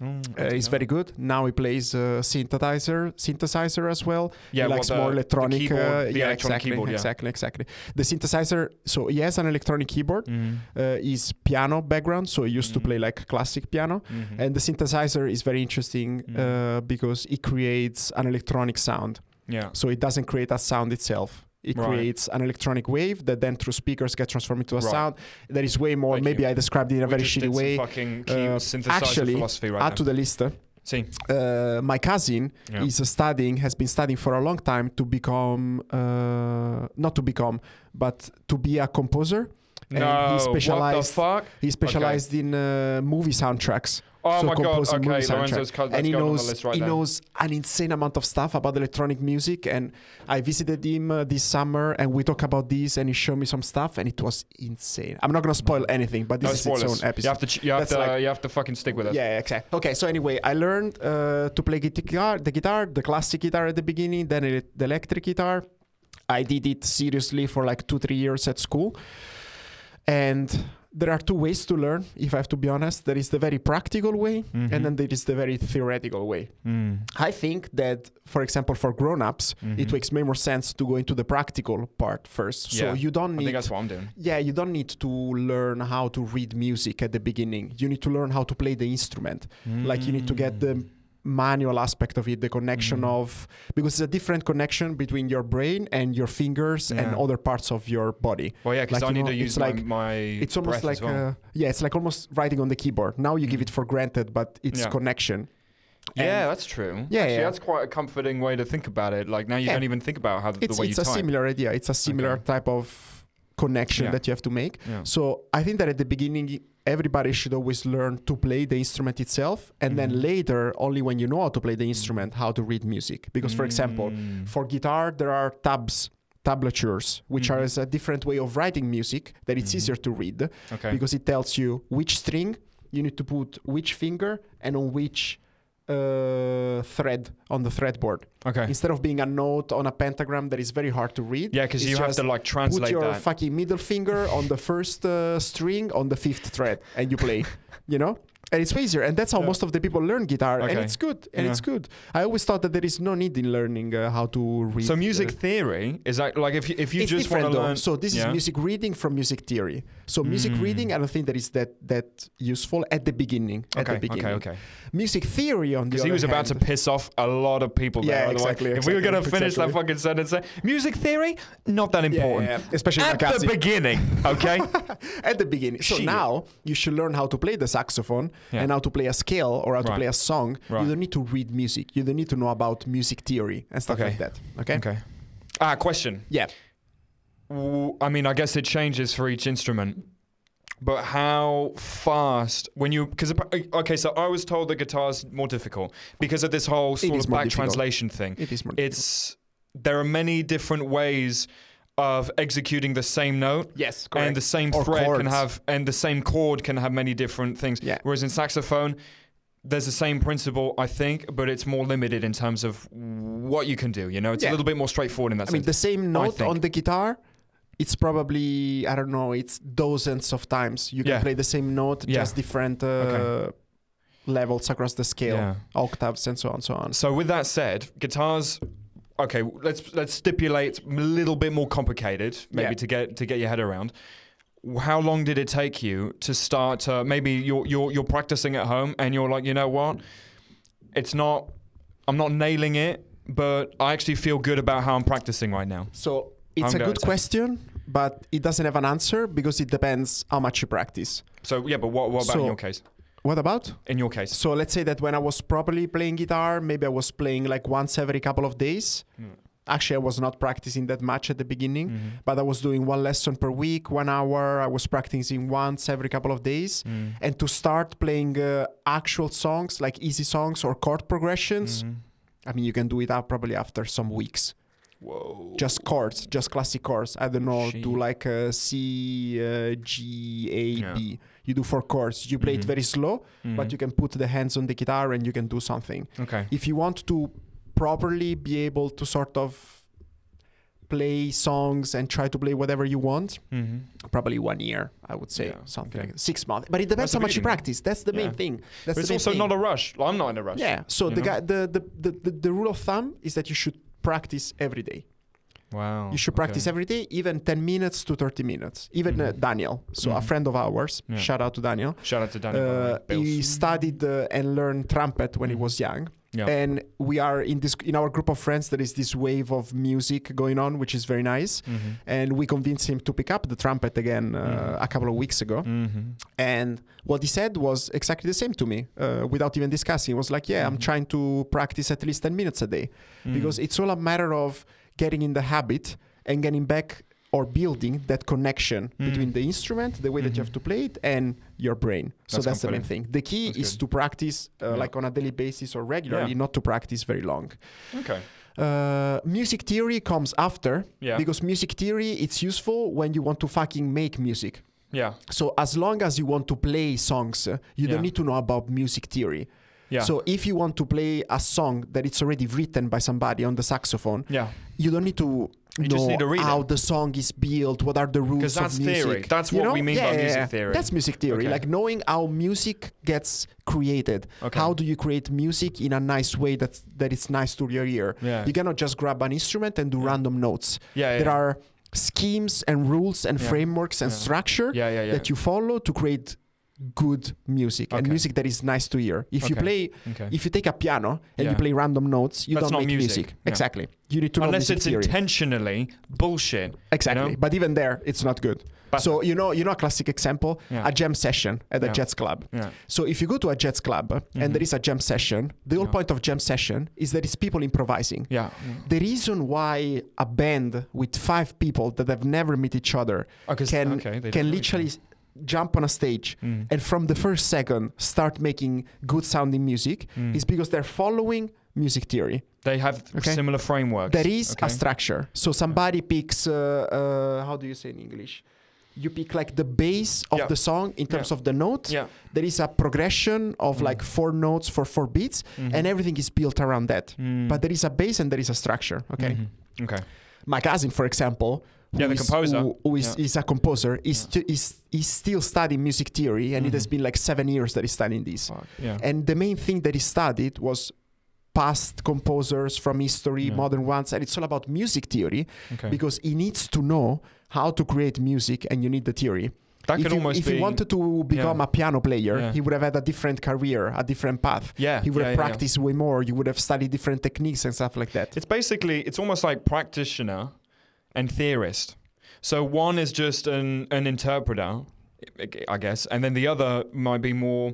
Mm, uh, he's very good. Now he plays uh, synthesizer, synthesizer as well. Yeah, he likes the- more the electronic. keyboard- uh, the yeah, electronic exactly, keyboard, yeah. exactly, exactly. The synthesizer. So he has an electronic keyboard. Mhm. Uh, is piano background, so he used Mhm. to play like classic piano. Mhm. And the synthesizer is very interesting Mhm. uh, because it creates an electronic sound. yeah. So it doesn't create a sound itself. It Right. creates an electronic wave that then through speakers gets transformed into a Right. sound. that is way more. Thank maybe you. I described it in a We very shitty way. Fucking Uh, actually, philosophy right Add now. to the list. uh, uh, my cousin Yeah. is studying, has been studying for a long time to become, uh, not to become, but to be a composer. and no, he what the specialized- fuck? He specialized in uh, movie soundtracks. Oh so my god, okay, movie Lorenzo's cut, and he going on the knows list right he there. knows an insane amount of stuff about electronic music and i visited him uh, this summer and we talked about this and he showed me some stuff and it was insane i'm not going to spoil anything but this no is spoilers. its own episode You have to, ch- you have That's to, like- you have to fucking stick with us. yeah, exactly. Okay, so anyway, I learned uh, to play guitar, the guitar, the classic guitar at the beginning, then ele- the electric guitar. I did it seriously for like two, three years at school. And there are two ways to learn, if I have to be honest. There is the very practical way, Mhm. and then there is the very theoretical way. Mm. I think that, for example, for grown-ups, it Mhm. makes way more sense to go into the practical part first. Yeah. So you don't I need think that's what I'm doing. yeah, you don't need to learn how to read music at the beginning. You need to learn how to play the instrument. Like you need to get the manual aspect of it, the connection Mm. of because it's a different connection between your brain and your fingers and other parts of your body. Well, yeah, because like, I need know, to it's use my, like- my It's almost like well. uh, yeah, it's like almost writing on the keyboard. Now you give Mm. it for granted, but it's Yeah. connection. yeah, And that's true. Yeah, Actually, yeah. that's quite a comforting way to think about it. Like now you Yeah. don't even think about how the, it's the way it's you a type. similar idea. It's a similar Okay. type of connection Yeah. that you have to make. Yeah. So I think that at the beginning, everybody should always learn to play the instrument itself, and then Mhm. later, only when you know how to play the instrument, how to read music. Because, for example, Mm. for guitar, there are tabs, tablatures, which are Mhm. is a different way of writing music that it's Mhm. easier to read okay. because it tells you which string you need to put which finger and on which uh, thread on the fretboard. okay. Instead of being a note on a pentagram that is very hard to read. Yeah, because you have to like translate put your that. fucking middle finger on the first uh, string on the fifth thread and you play you know and it's easier and that's how Yeah. most of the people learn guitar and it's good and Yeah. it's good i always thought that there is no need in learning uh, how to read so music theory is that like if you, if you it's just want different to though. learn. so this Yeah. is music reading from music theory so music Mm. reading i don't think that is that that useful at the beginning at Okay, the beginning okay, okay. music theory on the Because he was about to piss off a lot of people there. Yeah, exactly, If we were going to finish that fucking sentence, there, music theory, not that important. especially At the beginning, okay? at the beginning. So Shit. now you should learn how to play the saxophone Yeah. and how to play a scale or how to play a song. Right. You don't need to read music. You don't need to know about music theory and stuff Okay. like that. Okay? okay. Ah, question. Yeah. I mean, I guess it changes for each instrument. But how fast when you because okay, so I was told the guitar's more difficult because of this whole sort of back difficult. translation thing. It is more. It's there are many different ways of executing the same note yes, and the same Or thread can have and the same chord can have many different things. Yeah. Whereas in saxophone, there's the same principle, I think, but it's more limited in terms of what you can do. You know, it's Yeah. a little bit more straightforward in that sense. I mean, the same note on the guitar. It's probably I don't know. It's dozens of times you can Yeah. play the same note, Yeah. just different uh, Okay. levels across the scale, Yeah. octaves, and so on, so on. So with that said, guitars. Okay, let's let's stipulate a little bit more complicated, maybe Yeah. to get to get your head around. How long did it take you to start? Uh, maybe you're you're you're practicing at home and you're like, you know what? It's not. I'm not nailing it, but I actually feel good about how I'm practicing right now. So it's I'm a good question, but it doesn't have an answer because it depends how much you practice. So yeah, but what what about in your case? What about? In your case, So let's say that when I was properly playing guitar, maybe I was playing like once every couple of days. Mm. Actually, I was not practicing that much at the beginning, Mhm. but I was doing one lesson per week, one hour. I was practicing once every couple of days. Mm. And to start playing uh, actual songs, like easy songs or chord progressions, Mhm. I mean, you can do it out probably after some weeks. Whoa. just chords, just classic chords. I don't know, do Shit. like a C, uh, G, A, B. Yeah. You do four chords. You play it Mhm. very slow, but Mhm. you can put the hands on the guitar and you can do something. Okay. If you want to properly be able to sort of play songs and try to play whatever you want, Mm-hmm. probably one year, I would say, Yeah, something okay. like six months. But it depends That's how much you practice. That's the main thing. That's But it's the main also thing. not a rush. I'm not in a rush. Yeah. So the guy, the, the, the, the, the rule of thumb is that you should practice every day. Wow. You should practice okay. every day, even 10 minutes to 30 minutes. Even uh, Mhm. Daniel, so a Mhm. friend of ours, Yeah. shout out to Daniel. Shout out to Daniel. Uh, he studied uh, and learned trumpet when he Mhm. was young. Yeah. And we are in this in our group of friends. There is this wave of music going on, which is very nice. Mhm. And we convinced him to pick up the trumpet again uh, Mhm. a couple of weeks ago. Mhm. And what he said was exactly the same to me, uh, without even discussing. He was like, "Yeah, I'm Mhm. trying to practice at least 10 minutes a day because Mhm. it's all a matter of getting in the habit and getting back or building that connection Mm. between the instrument, the way that you have to play it, and your brain. So That's that's the main thing. The key That's is good. to practice uh, Yeah. like on a daily basis or regularly, Yeah. not to practice very long. Okay. Uh, music theory comes after Yeah. because music theory it's useful when you want to fucking make music. Yeah. So as long as you want to play songs, you don't need to know about music theory. Yeah. So if you want to play a song that it's already written by somebody on the saxophone, yeah. you don't need to You know need to read how it. the song is built, what are the rules that's of music. theory. That's You what know? we mean Yeah, by yeah, music theory. That's music theory, Okay. like knowing how music gets created. Okay. How do you create music in a nice way that that it's nice to your ear? Yeah. You cannot just grab an instrument and do random notes. yeah. There are schemes and rules and frameworks and structure that you follow to create good music and music that is nice to hear. If you play okay. if you take a piano and Yeah. you play random notes, you That's don't make music. music. Yeah. Exactly. You need to Unless music it's theory. intentionally bullshit. exactly. know? But even there, it's not good. But- so you know, you know a classic example, Yeah. a jam session at a jazz club. Yeah. So if you go to a jazz club Mhm. and there is a jam session, the whole point of jam session is that it's people improvising. Yeah. The reason why a band with five people that have never met each other Oh, can okay, can literally jump on a stage. Mm. and from the first second start making good sounding music Mm. is because they're following music theory. They have Okay. similar frameworks. There is okay? a structure. So somebody picks, uh, uh, how do you say in English? You pick like the base of Yeah. the song in terms Yeah. of the note. Yeah. There is a progression of Mm. like four notes for four beats, Mhm. and everything is built around that. Mm. But there is a base and there is a structure. Okay. Mhm. Okay. My cousin, for example, Yeah, the composer. who, who is, Yeah. is a composer, is, Yeah. is, is still studying music theory, and it mm-hmm. has been like seven years that he's studying this. Fuck. Yeah. And the main thing that he studied was past composers from history, Yeah. modern ones, and it's all about music theory Okay. because he needs to know how to create music, and you need the theory. that if almost if he wanted to become a piano player, Yeah. he would have had a different career, a different path. yeah. He would yeah, have yeah, yeah. practiced way more. You would have studied different techniques and stuff like that. It's basically it's almost like practitioner and theorist. So one is just an an interpreter, I guess, and then the other might be more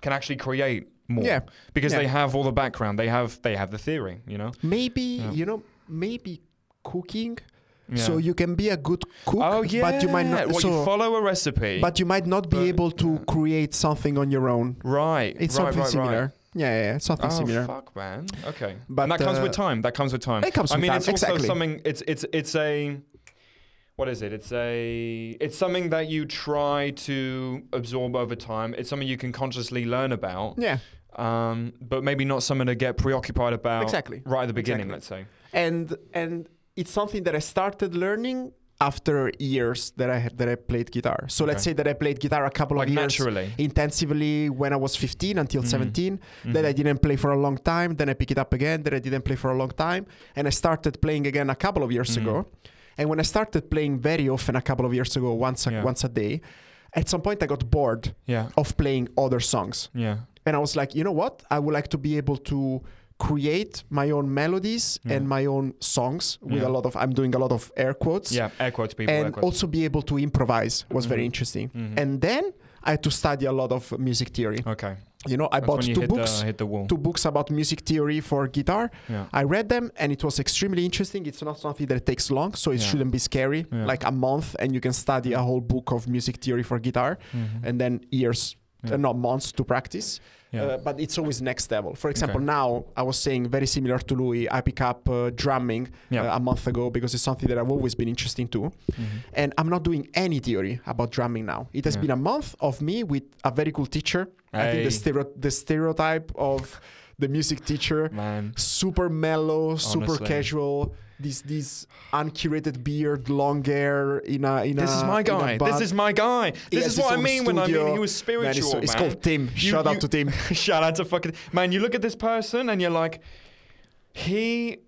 can actually create more. Yeah. Because Yeah. they have all the background. They have they have the theory, you know? Maybe Yeah. you know, maybe cooking. Yeah. So you can be a good cook, Oh yeah. but you might not. Well, so, you follow a recipe. but you might not be but- able to yeah. create something on your own. right. It's right, something right, similar. Right. Yeah, yeah, yeah, something Oh similar. fuck, man. Okay, But, and that comes uh, with time. That comes with time. It comes I mean, time, it's also exactly. something. It's it's it's a. What is it? It's a. It's something that you try to absorb over time. It's something you can consciously learn about. Yeah, Um, but maybe not something to get preoccupied about. Exactly. Right at the beginning, Exactly. let's say. and and it's something that I started learning after years that I had that I played guitar. So let's say that I played guitar a couple Like of years naturally. intensively when I was 15 until Mhm. 17. Mhm. Then I didn't play for a long time. Then I pick it up again. Then I didn't play for a long time, and I started playing again a couple of years Mhm. ago. And when I started playing very often a couple of years ago, once a, Yeah. once a day, at some point I got bored Yeah. of playing other songs, Yeah. and I was like, you know what? I would like to be able to create my own melodies Yeah. and my own songs with Yeah. a lot of. I'm doing a lot of air quotes. Yeah. Air quotes, people. And quotes. also be able to improvise was very Mhm. interesting. Mhm. And then I had to study a lot of music theory. okay. You know, I That's bought two books the hit the wall. two books about music theory for guitar. Yeah. I read them and it was extremely interesting. It's not something that takes long, so it Yeah. shouldn't be scary. Yeah. Like a month and you can study a whole book of music theory for guitar Mhm. and then years uh, not months to practice. Yeah. Uh, but it's always next level. For example, Okay. now I was saying very similar to Louis. I pick up uh, drumming Yeah. uh, a month ago because it's something that I've always been interested to, Mhm. and I'm not doing any theory about drumming now. It has Yeah. been a month of me with a very cool teacher. I think the, stereo- the stereotype of the music teacher, Man. super mellow, super casual. This this uncurated beard, long hair in a in This a is my guy. This is my guy. This is what I mean when I mean he was spiritual. Man, it's, it's called Tim. You- Shout you- out to Tim. Shout out to fucking man. You look at this person and you're like, he.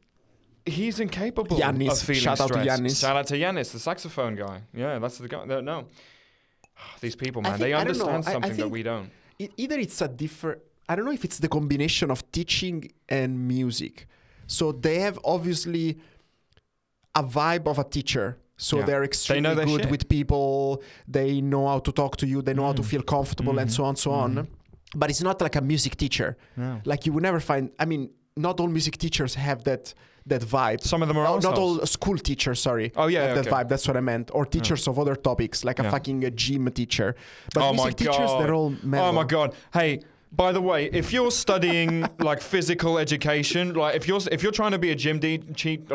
He's incapable of feeling Shout out to. Yannis. Shout out to Yanis, the saxophone guy. Yeah, that's the guy. No, no. Ah, these people, man, think- they I understand I- I something that we don't. it, either it's a different i don't know if it's the combination of teaching and music so they have obviously a vibe of a teacher so Yeah. they're They extremely their good shit. with people they know how to talk to you they know how to Mm. feel comfortable and Mhm. so on and so on but it's not like a music teacher No. like you would never find i mean not all music teachers have that that vibe Some of them are No, not all school teachers, sorry. Oh yeah, have that vibe. That's what I meant. Or teachers of other topics, like a Yeah. fucking uh, gym teacher. But Oh my music teachers, God. they're all mellow. Oh my god. Hey, by the way, if you're studying like physical education, like if you're if you're trying to be a gym de- cheap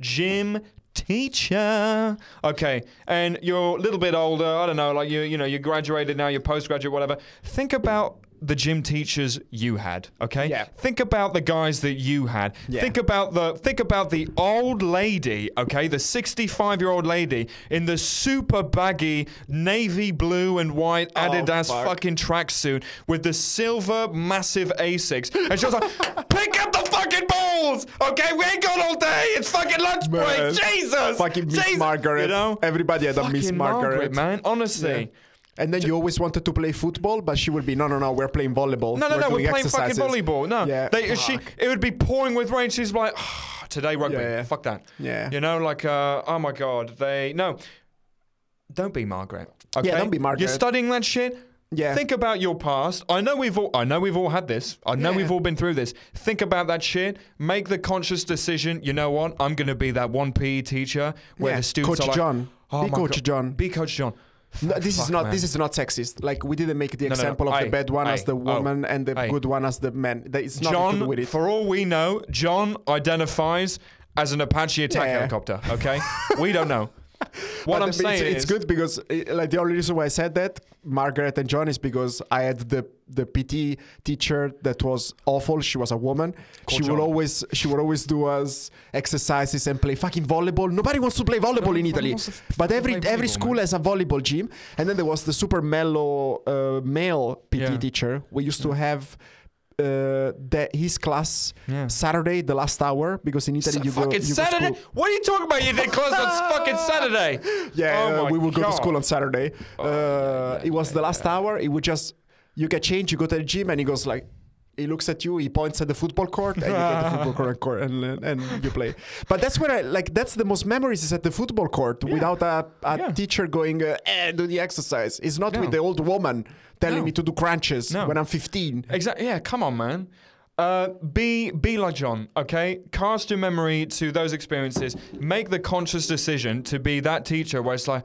gym teacher, okay, and you're a little bit older, I don't know, like you you know, you graduated now, you're postgraduate, whatever. Think about the gym teachers you had, okay? Yeah. Think about the guys that you had. Yeah. Think about the think about the old lady, okay? The 65-year-old lady in the super baggy navy blue and white Oh, Adidas fuck. fucking tracksuit with the silver massive Asics. And she was like, pick up the fucking balls! Okay, we ain't got all day. It's fucking lunch Man. break. Jesus! Fucking Miss Jesus! Margaret. You know? Everybody had a Miss Fucking Margaret. man. Honestly. Yeah. And then you always wanted to play football, but she would be, no, no, no, we're playing volleyball. No, no, no, we're playing exercises." fucking volleyball. No, Yeah, they, she, it would be pouring with rain. She's like, "Ah, today rugby. Yeah, yeah. Fuck that. Yeah. You know, like, uh, oh my god, they no. Don't be Margaret. Okay? don't be Margaret. You're studying that shit. Yeah. Think about your past. I know we've all. I know we've all had this. I know Yeah. we've all been through this. Think about that shit. Make the conscious decision. You know what? I'm going to be that one PE teacher where Yeah, the students Coach are like, John. Oh Be Coach God. John. Be Coach John. No, this is not man. this is not sexist. Like we didn't make the No, no, no. example of Aye, the bad one as aye. the Oh. woman and the Aye. good one as the man. That it's John, with it. for all we know, John identifies as an Apache attack Yeah. helicopter. Okay, we don't know. What But I'm it's, saying it's is, good because uh, like the only reason why I said that Margaret and John is because I had the the PT teacher that was awful. She was a woman. she would John. always she would always do us exercises and play fucking volleyball. Nobody wants to play volleyball in Italy, wants to f- but every every school man. has a volleyball gym. And then there was the super mellow uh, male PT Yeah. teacher. We used to have. Uh, that his class Yeah. Saturday, the last hour, because in Italy Sa- you go, fucking you go Saturday. school- What are you talking about? You did class on fucking Saturday. Yeah, Oh uh, we would go to school on Saturday. Oh, uh, yeah, yeah, it was the last hour. It would just you get changed, you go to the gym, and he goes like. He looks at you. He points at the football court, and you get the football court, and, court and, and you play. But that's where I like. That's the most memories is at the football court Yeah. without a, a Yeah. teacher going, uh, eh, do the exercise. It's not No. with the old woman telling No. me to do crunches No. when I'm 15. Exactly. Yeah. Come on, man. Uh, be be like John. Okay. Cast your memory to those experiences. Make the conscious decision to be that teacher where it's like,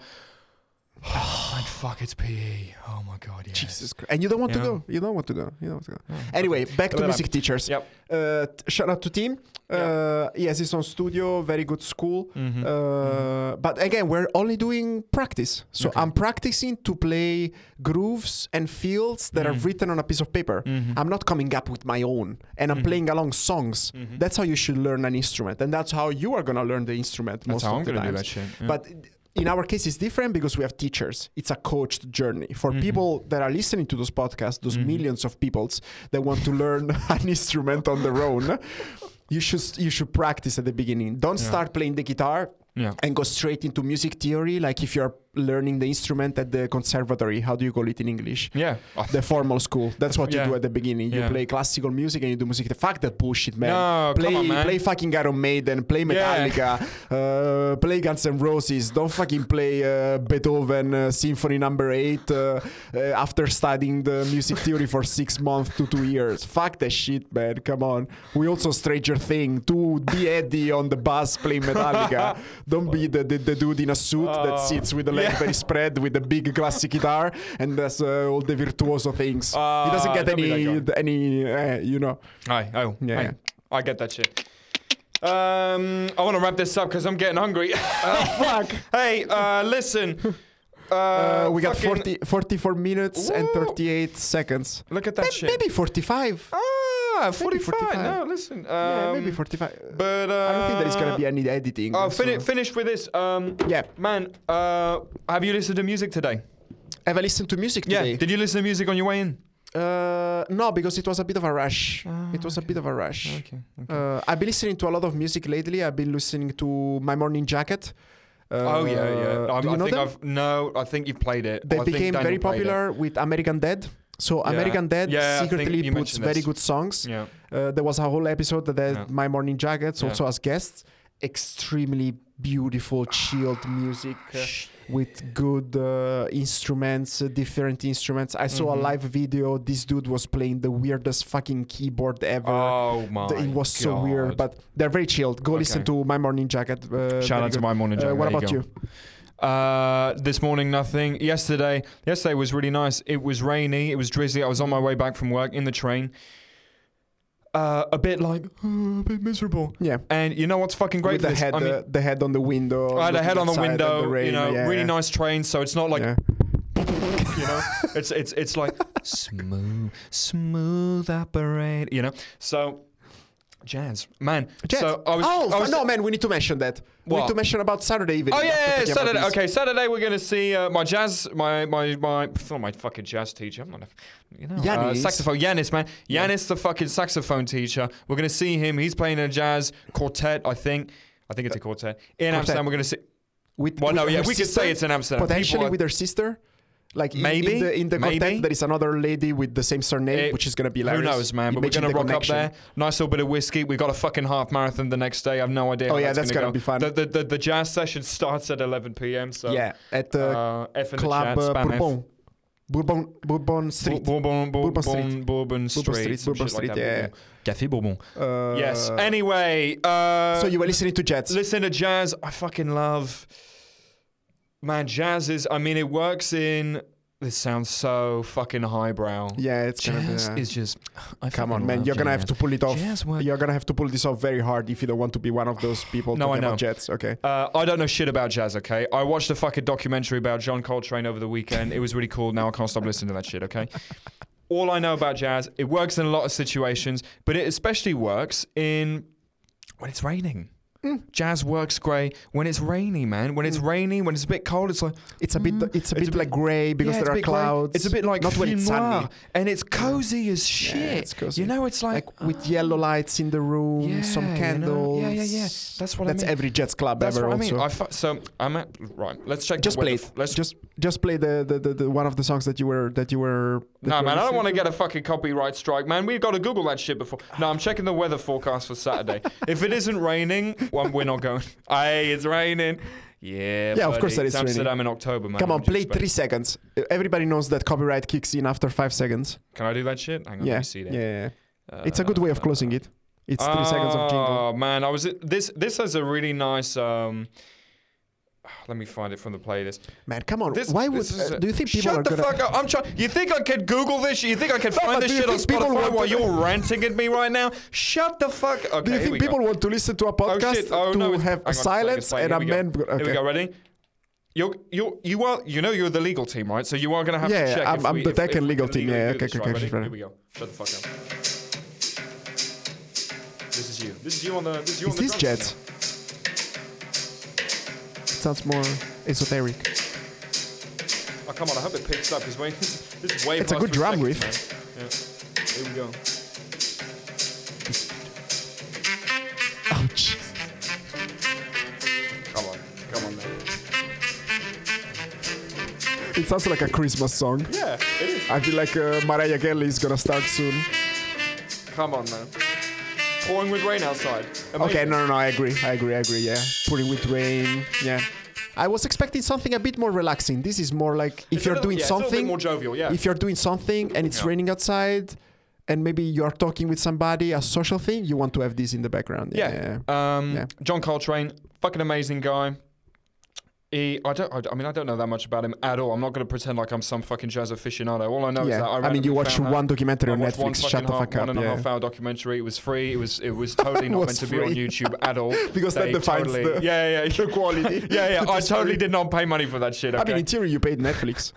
oh, fuck, it's PE. Oh my god. Yes. Jesus Christ. And you don't want Yeah. to go. You don't want to go. You don't want to go. Anyway, back to music teachers. Yep. Uh, shout out to Tim. Uh, he has his own studio, very good school. Mhm. Uh, But again, we're only doing practice. So Okay. I'm practicing to play grooves and fields that are Mhm. written on a piece of paper. Mhm. I'm not coming up with my own, and I'm Mhm. playing along songs. Mhm. That's how you should learn an instrument, and that's how you are gonna learn the instrument That's most how of I'm the gonna do that shit. yeah. But in our case, it's different because we have teachers. It's a coached journey. For Mhm. people that are listening to those podcasts, those Mhm. millions of peoples that want to learn an instrument on their own, you should you should practice at the beginning. Don't Yeah. start playing the guitar yeah. and go straight into music theory. Like if you're learning the instrument at the conservatory, how do you call it in English? Yeah. Oh, The formal school. That's what you do at the beginning. You Yeah. play classical music and you do music. The fuck that bullshit, man. No, play, on, man. play fucking Iron Maiden, play Yeah. Metallica, uh, play Guns N' Roses. Don't fucking play uh, Beethoven uh, Symphony Number Eight uh, uh, after studying the music theory for six months to two years. Fuck that shit, man. Come on. We also Stranger Thing. To be Eddie on the bus playing Metallica. Don't be the, the, the dude in a suit Oh. that sits with the Yeah. Very spread with the big classic guitar, and that's uh, all the virtuoso things. He doesn't get any any uh, you know. Aye, oh, Yeah. aye. I get that shit. Um, I want to wrap this up because I'm getting hungry. oh, fuck. hey, uh, listen. Uh, Uh, we got 40, 44 minutes and 38 seconds. Look at that shit. Maybe 45. Ah, 45. 45. No, listen. Um, yeah, maybe 45. But uh, I don't think there's gonna be any editing. Oh, so- fini- finish with this. Um, Yeah. man, uh, have you listened to music today? Have I listened to music today? Yeah. Did you listen to music on your way in? Uh, no, because it was a bit of a rush. Ah, it was a bit of a rush. Okay. Uh, I've been listening to a lot of music lately. I've been listening to My Morning Jacket. Uh, oh yeah, yeah. I, do you I know think them? I've no. I think you've played it. They I became very played it. popular with American Dad. So Yeah. American Dad Yeah, secretly puts very this. good songs. Yeah. Uh, there was a whole episode that had Yeah. My Morning Jackets also as guests. Extremely beautiful, chilled music uh, with good uh, instruments, uh, different instruments. I saw Mhm. a live video. This dude was playing the weirdest fucking keyboard ever. Oh my. It was so weird, but they're very chilled. Go listen to My Morning Jacket. Uh, Shout out to my morning. Uh, Jack. what about go. you? Uh, this morning, nothing. Yesterday, yesterday was really nice. It was rainy. It was drizzly. I was on my way back from work in the train. Uh, a bit like a bit miserable. Yeah. And you know what's fucking great With the this? head, I mean, the head on the window. I had a head on the window. rain, you know, yeah, really nice train. So it's not like Yeah. you know, it's it's it's like smooth, smooth operator. You know, so jazz, man. Jazz. So I was. oh I was no, man! We need to mention that. We need to mention about Saturday evening. Oh yeah, yeah, Saturday. Okay, Saturday we're gonna see uh, my jazz, my my my, not my fucking jazz teacher. I'm not a, you know, uh, saxophone. Yanis, man, Yeah. Yanis, the fucking saxophone teacher. We're gonna see him. He's playing a jazz quartet, I think. I think it's a quartet in Quartet. Amsterdam. We're gonna see. With, Well, with no, yeah, we could say it's in Amsterdam. potentially are- with her sister. Like in- Maybe, in the in the quartet, maybe. there is another lady with the same surname, It- which is gonna be like. Who knows, man? But we're gonna rock connection. up there. Nice little bit of whiskey. We got a fucking half marathon the next day. I've no idea. Oh, yeah, that's gonna, gonna go. be fun. The, the, the, the jazz session starts at 11 p.m. So Yeah, at the uh, F in the club chat, uh. Bourbon, Bourbon, Bourbon Street. Bourbon, Bourbon, Bourbon Bourbon, Street. Bourbon Street. Street, Bourbon shit like Street, yeah. Café Bourbon. Uh, yes. Anyway, uh, so you were listening to Jets. listen to jazz. I fucking love. Man, jazz is. I mean, it works in. This sounds so fucking highbrow. yeah, it's gonna be. Uh, is just. I come on, man! You're gonna have to pull it off. Jazz work- You're gonna have to pull this off very hard if you don't want to be one of those people No, I know. Jets. Okay. Uh, I don't know shit about jazz, okay? I watched a fucking documentary about John Coltrane over the weekend. It was really cool. Now I can't stop listening to that shit, okay? All I know about jazz, it works in a lot of situations, but it especially works in when it's raining. Mm. Jazz works great when it's rainy, man. When it's rainy, when it's a bit cold, it's like It's a bit. Mm. It's a It's bit a like grey because yeah, there are clouds. It's a bit like not when it's sunny. and it's cozy as shit. Yeah, it's cozy. You know, it's like, Like with yellow lights in the room, yeah, some you know? candles. Yeah, yeah, yeah. That's what That's I mean. every Jets club That's ever. what I mean. I fu- so I'm at right. Let's check. just play it. Let's just just play the, the, the, the one of the songs that you were that you were. that No, you were man, I don't want to to. get a fucking copyright strike, man. We've got to Google that shit before. No, I'm checking the weather forecast for Saturday. if it isn't raining, well, we're not going. Hey, it's raining. Yeah, Yeah, of course that it's it's raining. Amsterdam in October, man. Come on, What do you play three seconds. Everybody knows that copyright kicks in after five seconds. Can I do that shit? Hang on, let Yeah, me see that. yeah. yeah. It's a good way of closing it. It's three seconds of jingle. Oh man, I was this. This has a really nice. um Let me find it from the playlist. Man, come on. This, Why would? this uh, a- do you think people Shut are the gonna? fuck up! I'm trying. You think I could Google this? You think I could No, find this shit on Spotify while to- you're ranting at me right now? Shut the fuck. Okay, do you think people go. want to listen to a podcast shit. Oh, to no, have on, silence and a Here we go. man? Okay. Here we go. Ready? You're, you're, you are you know you're the legal team right so you are gonna have Yeah, to check I'm- I'm we, the tech and legal team. Yeah, okay, okay, okay, here we go shut the fuck up this is you this is you on the this is you Is on the this drums Jets? It sounds more esoteric. Oh, come on, I hope it picks up because this, this is way It's a good drum riff. Yeah. Here we go. Jeez. Come on. Come on, man. It sounds like a Christmas song. Yeah, it is. I feel like uh, Mariah Carey is gonna start soon. Come on, man. Pouring with rain outside. Okay, no, no, no, I agree. I agree, I agree, yeah. Pouring with rain, yeah. I was expecting something a bit more relaxing. This is more like if It's you're little- doing yeah, it's a little bit something, more jovial, yeah. if you're doing something and it's Yeah. raining outside and maybe you're talking with somebody, a social thing, you want to have this in the background. yeah. Yeah. Um, Yeah. John Coltrane, fucking amazing guy. He, I don't. I, I mean, I don't know that much about him at all. I'm not going to pretend like I'm some fucking jazz aficionado. All I know is yeah. that I, I, mean, you watched one documentary on one Netflix. fucking Shut the fuck up. One and a yeah. half hour documentary. It was free. It was. It was totally not Was meant to be on. YouTube at all. Because that They defines totally, the- yeah, yeah, the quality. yeah, yeah. I totally free. did not pay money for that shit. I mean, in theory, you paid Netflix.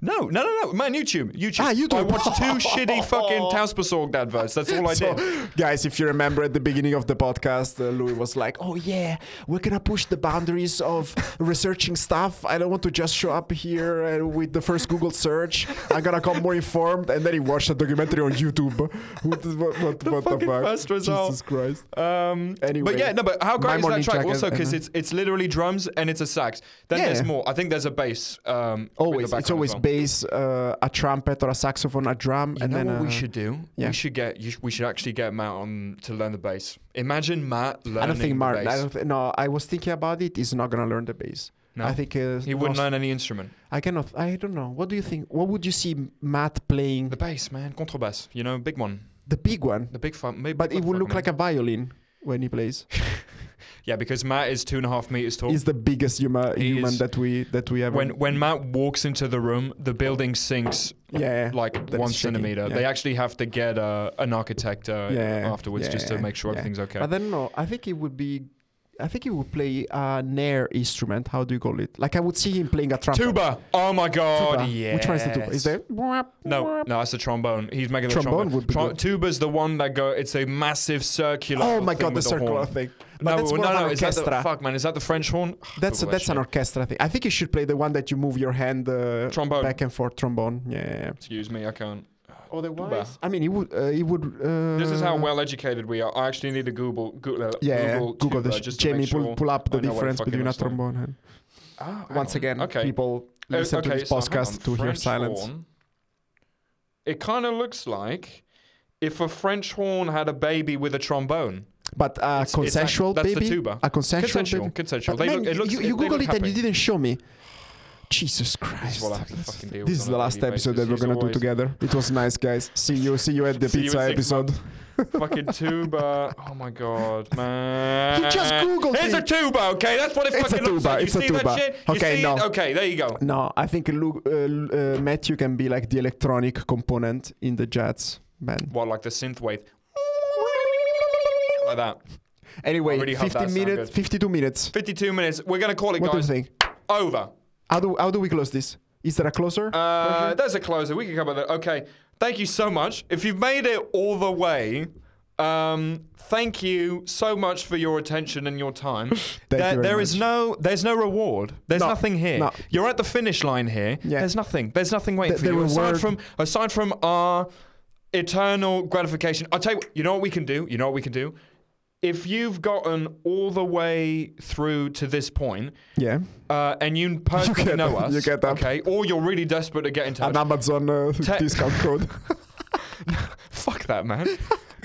No, no, no, no. Man, YouTube, YouTube. Ah, YouTube. I watched two shitty fucking Tausbesorged adverts. That's all I so, did. guys, if you remember at the beginning of the podcast, uh, Louis was like, "Oh yeah, we're gonna push the boundaries of researching stuff. I don't want to just show up here uh, with the first Google search. I'm gonna come more informed." And then he watched a documentary on YouTube. what, the- what, what, The what the fucking fuck? first result. Jesus Christ. Um, Anyway, but yeah, no, but how great is that track? Also, because uh-huh. it's it's literally drums and it's a sax. Then Yeah. there's more. I think there's a bass. Um, Always, it's always well. Bass, uh, a trumpet or a saxophone, a drum, You and then what we should do? yeah. We should get. You sh- we should actually get Matt on to learn the bass. Imagine Matt learning I don't think Martin. I don't th- no, I was thinking about it. He's not gonna learn the bass. no, I think uh, he wouldn't learn any instrument. I cannot. I don't know. What do you think? What would you see Matt playing? The bass, man, contrabass. You know, big one, The big one, the big fun. Maybe but it would look like a violin when he plays. yeah, because Matt is two and a half meters tall. He's the biggest human He human is- that we that we ever. when when Matt walks into the room, the building sinks yeah, like one centimeter. yeah. They actually have to get uh, an architect uh, Yeah, afterwards just to make sure yeah. everything's okay. But then no, I think it would be. I think he would play an air instrument. How do you call it? Like I would see him playing a trumpet. Tuba. Oh my god. Tuba. Yeah. Which one is the tuba? Is there? No, no, that's the trombone. He's making the Trombone trombone. would be good. Tuba's the one that go. It's a massive circular. Oh my thing god, the with circular horn. thing. But No, that's no, more of no. an Is that the orchestra. fuck, man? Is that the French horn? That's Google that that's an orchestra thing. I think you should play the one that you move your hand uh, Trombone. back and forth. Trombone. Yeah. yeah, yeah. Excuse me, I can't. Otherwise, I mean, he would. Uh, he would. Uh, This is how well educated we are. I actually need to Google. Google, uh, Yeah, Google, Google, tuba the sh- just Jamie. make pull, pull up the I know what it difference between a looks like. trombone and. Ah, Once on. again, okay. people Uh, listen to this so podcast on. to hear silence. horn. It kind of looks like if a French horn had a baby with a trombone. But a It's- it's consensual like- that's the baby. tuba. A consensual, Consensual, baby. consensual. But man, look, it looks, you, it- you Google it and you didn't show me. Jesus Christ! This is what I have to fucking deal with This is the last episode that we're gonna do together. It was nice, guys. See you. See you at the See pizza episode. fucking tuba. Oh my god, man! You just Googled it. It's a tuba, okay? That's what it It's a fucking looks tuba, like. You it's a see tuba. that shit? You Okay, no. it? Okay, there you go. No, I think Lu- uh, uh, Matthew can be like the electronic component in the jets, band. What, like the synth wave? Like that. Anyway, already hope 15 that sound minutes, 52 minutes. 52 minutes. We're gonna call it, What do you guys. think? Over. How do how do we close this? Is there a closer? Uh, there's a closer. We can cover that. Okay. Thank you so much. If you've made it all the way, um, thank you so much for your attention and your time. there you there is no, there's no reward. There's No, nothing here. no. You're at the finish line here. Yeah. There's nothing. There's nothing waiting The- for you aside from aside from our eternal gratification. I'll tell you. You know what we can do. You know what we can do. If you've gotten all the way through to this point, yeah, uh, and you personally get know us, you get that. okay, or you're really desperate to get in touch, an Amazon uh, Te- discount code. Fuck that, man.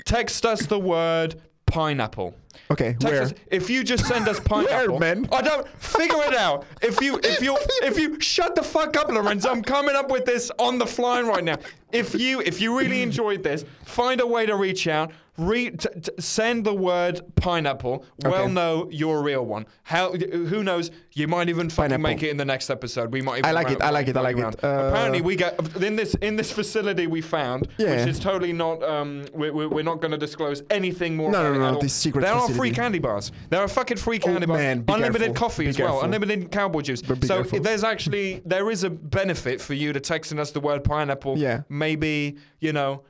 Text us the word pineapple. Okay, Text where? if you just send us pineapple. where, man? I don't figure it out. If you if you if you shut the fuck up, Lorenzo. I'm coming up with this on the fly right now. If you if you really enjoyed this, find a way to reach out. Re- t- t- send the word pineapple. Well, Okay. know you're a real one. How? Who knows? You might even fucking make it in the next episode. We might. Even I like it, I like it, I like it. Uh, Apparently, we got in this in this facility we found, Yeah. which is totally not. Um, we're, we're we're not going to disclose anything more. No, no, no, at this secret There are free candy bars. There are fucking free candy bars. man, unlimited careful. coffee Be as well. Unlimited cowboy juice. So careful. there's actually there is a benefit for you to texting us the word pineapple. Yeah. Maybe you know.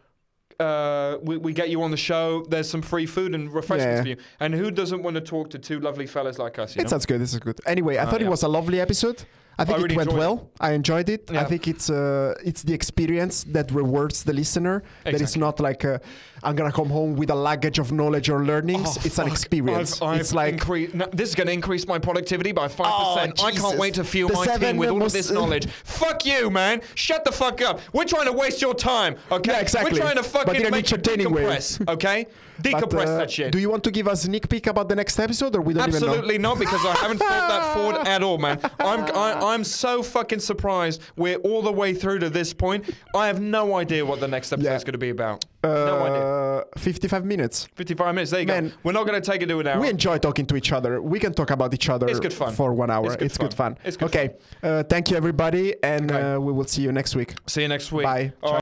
Uh, we, we get you on the show. There's some free food and refreshments Yeah. for you. And who doesn't want to talk to two lovely fellas like us? You It know? sounds good. This is good. Anyway, I Uh, thought yeah. it was a lovely episode. I think I really it went well. I enjoyed it. I think it's uh, it's the experience that rewards the listener. That it's not like uh, I'm gonna come home with a luggage of knowledge or learnings. Oh, it's an experience. I've, I've it's like incre- no, this is going to increase my productivity by five Oh, percent. I can't wait to fuel The my team with all of this knowledge. Fuck you, man! Shut the fuck up. We're trying to waste your time, okay? Yeah, exactly. We're trying to fucking in make you way. decompress, okay? but, Decompress uh, that shit. Do you want to give us a sneak peek about the next episode, or we don't even know? Absolutely not, because I haven't thought that forward at all, man. I'm I, I'm so fucking surprised we're all the way through to this point. I have no idea what the next episode Yeah. is going to be about. no idea. Uh, 55 minutes. 55 minutes. There you Man. go. We're not going to take it to an hour. We enjoy talking to each other. We can talk about each other It's good fun. for one hour. It's good fun. fun. It's good okay. Uh, thank you, everybody, and Okay. uh, we will see you next week. See you next week. Bye.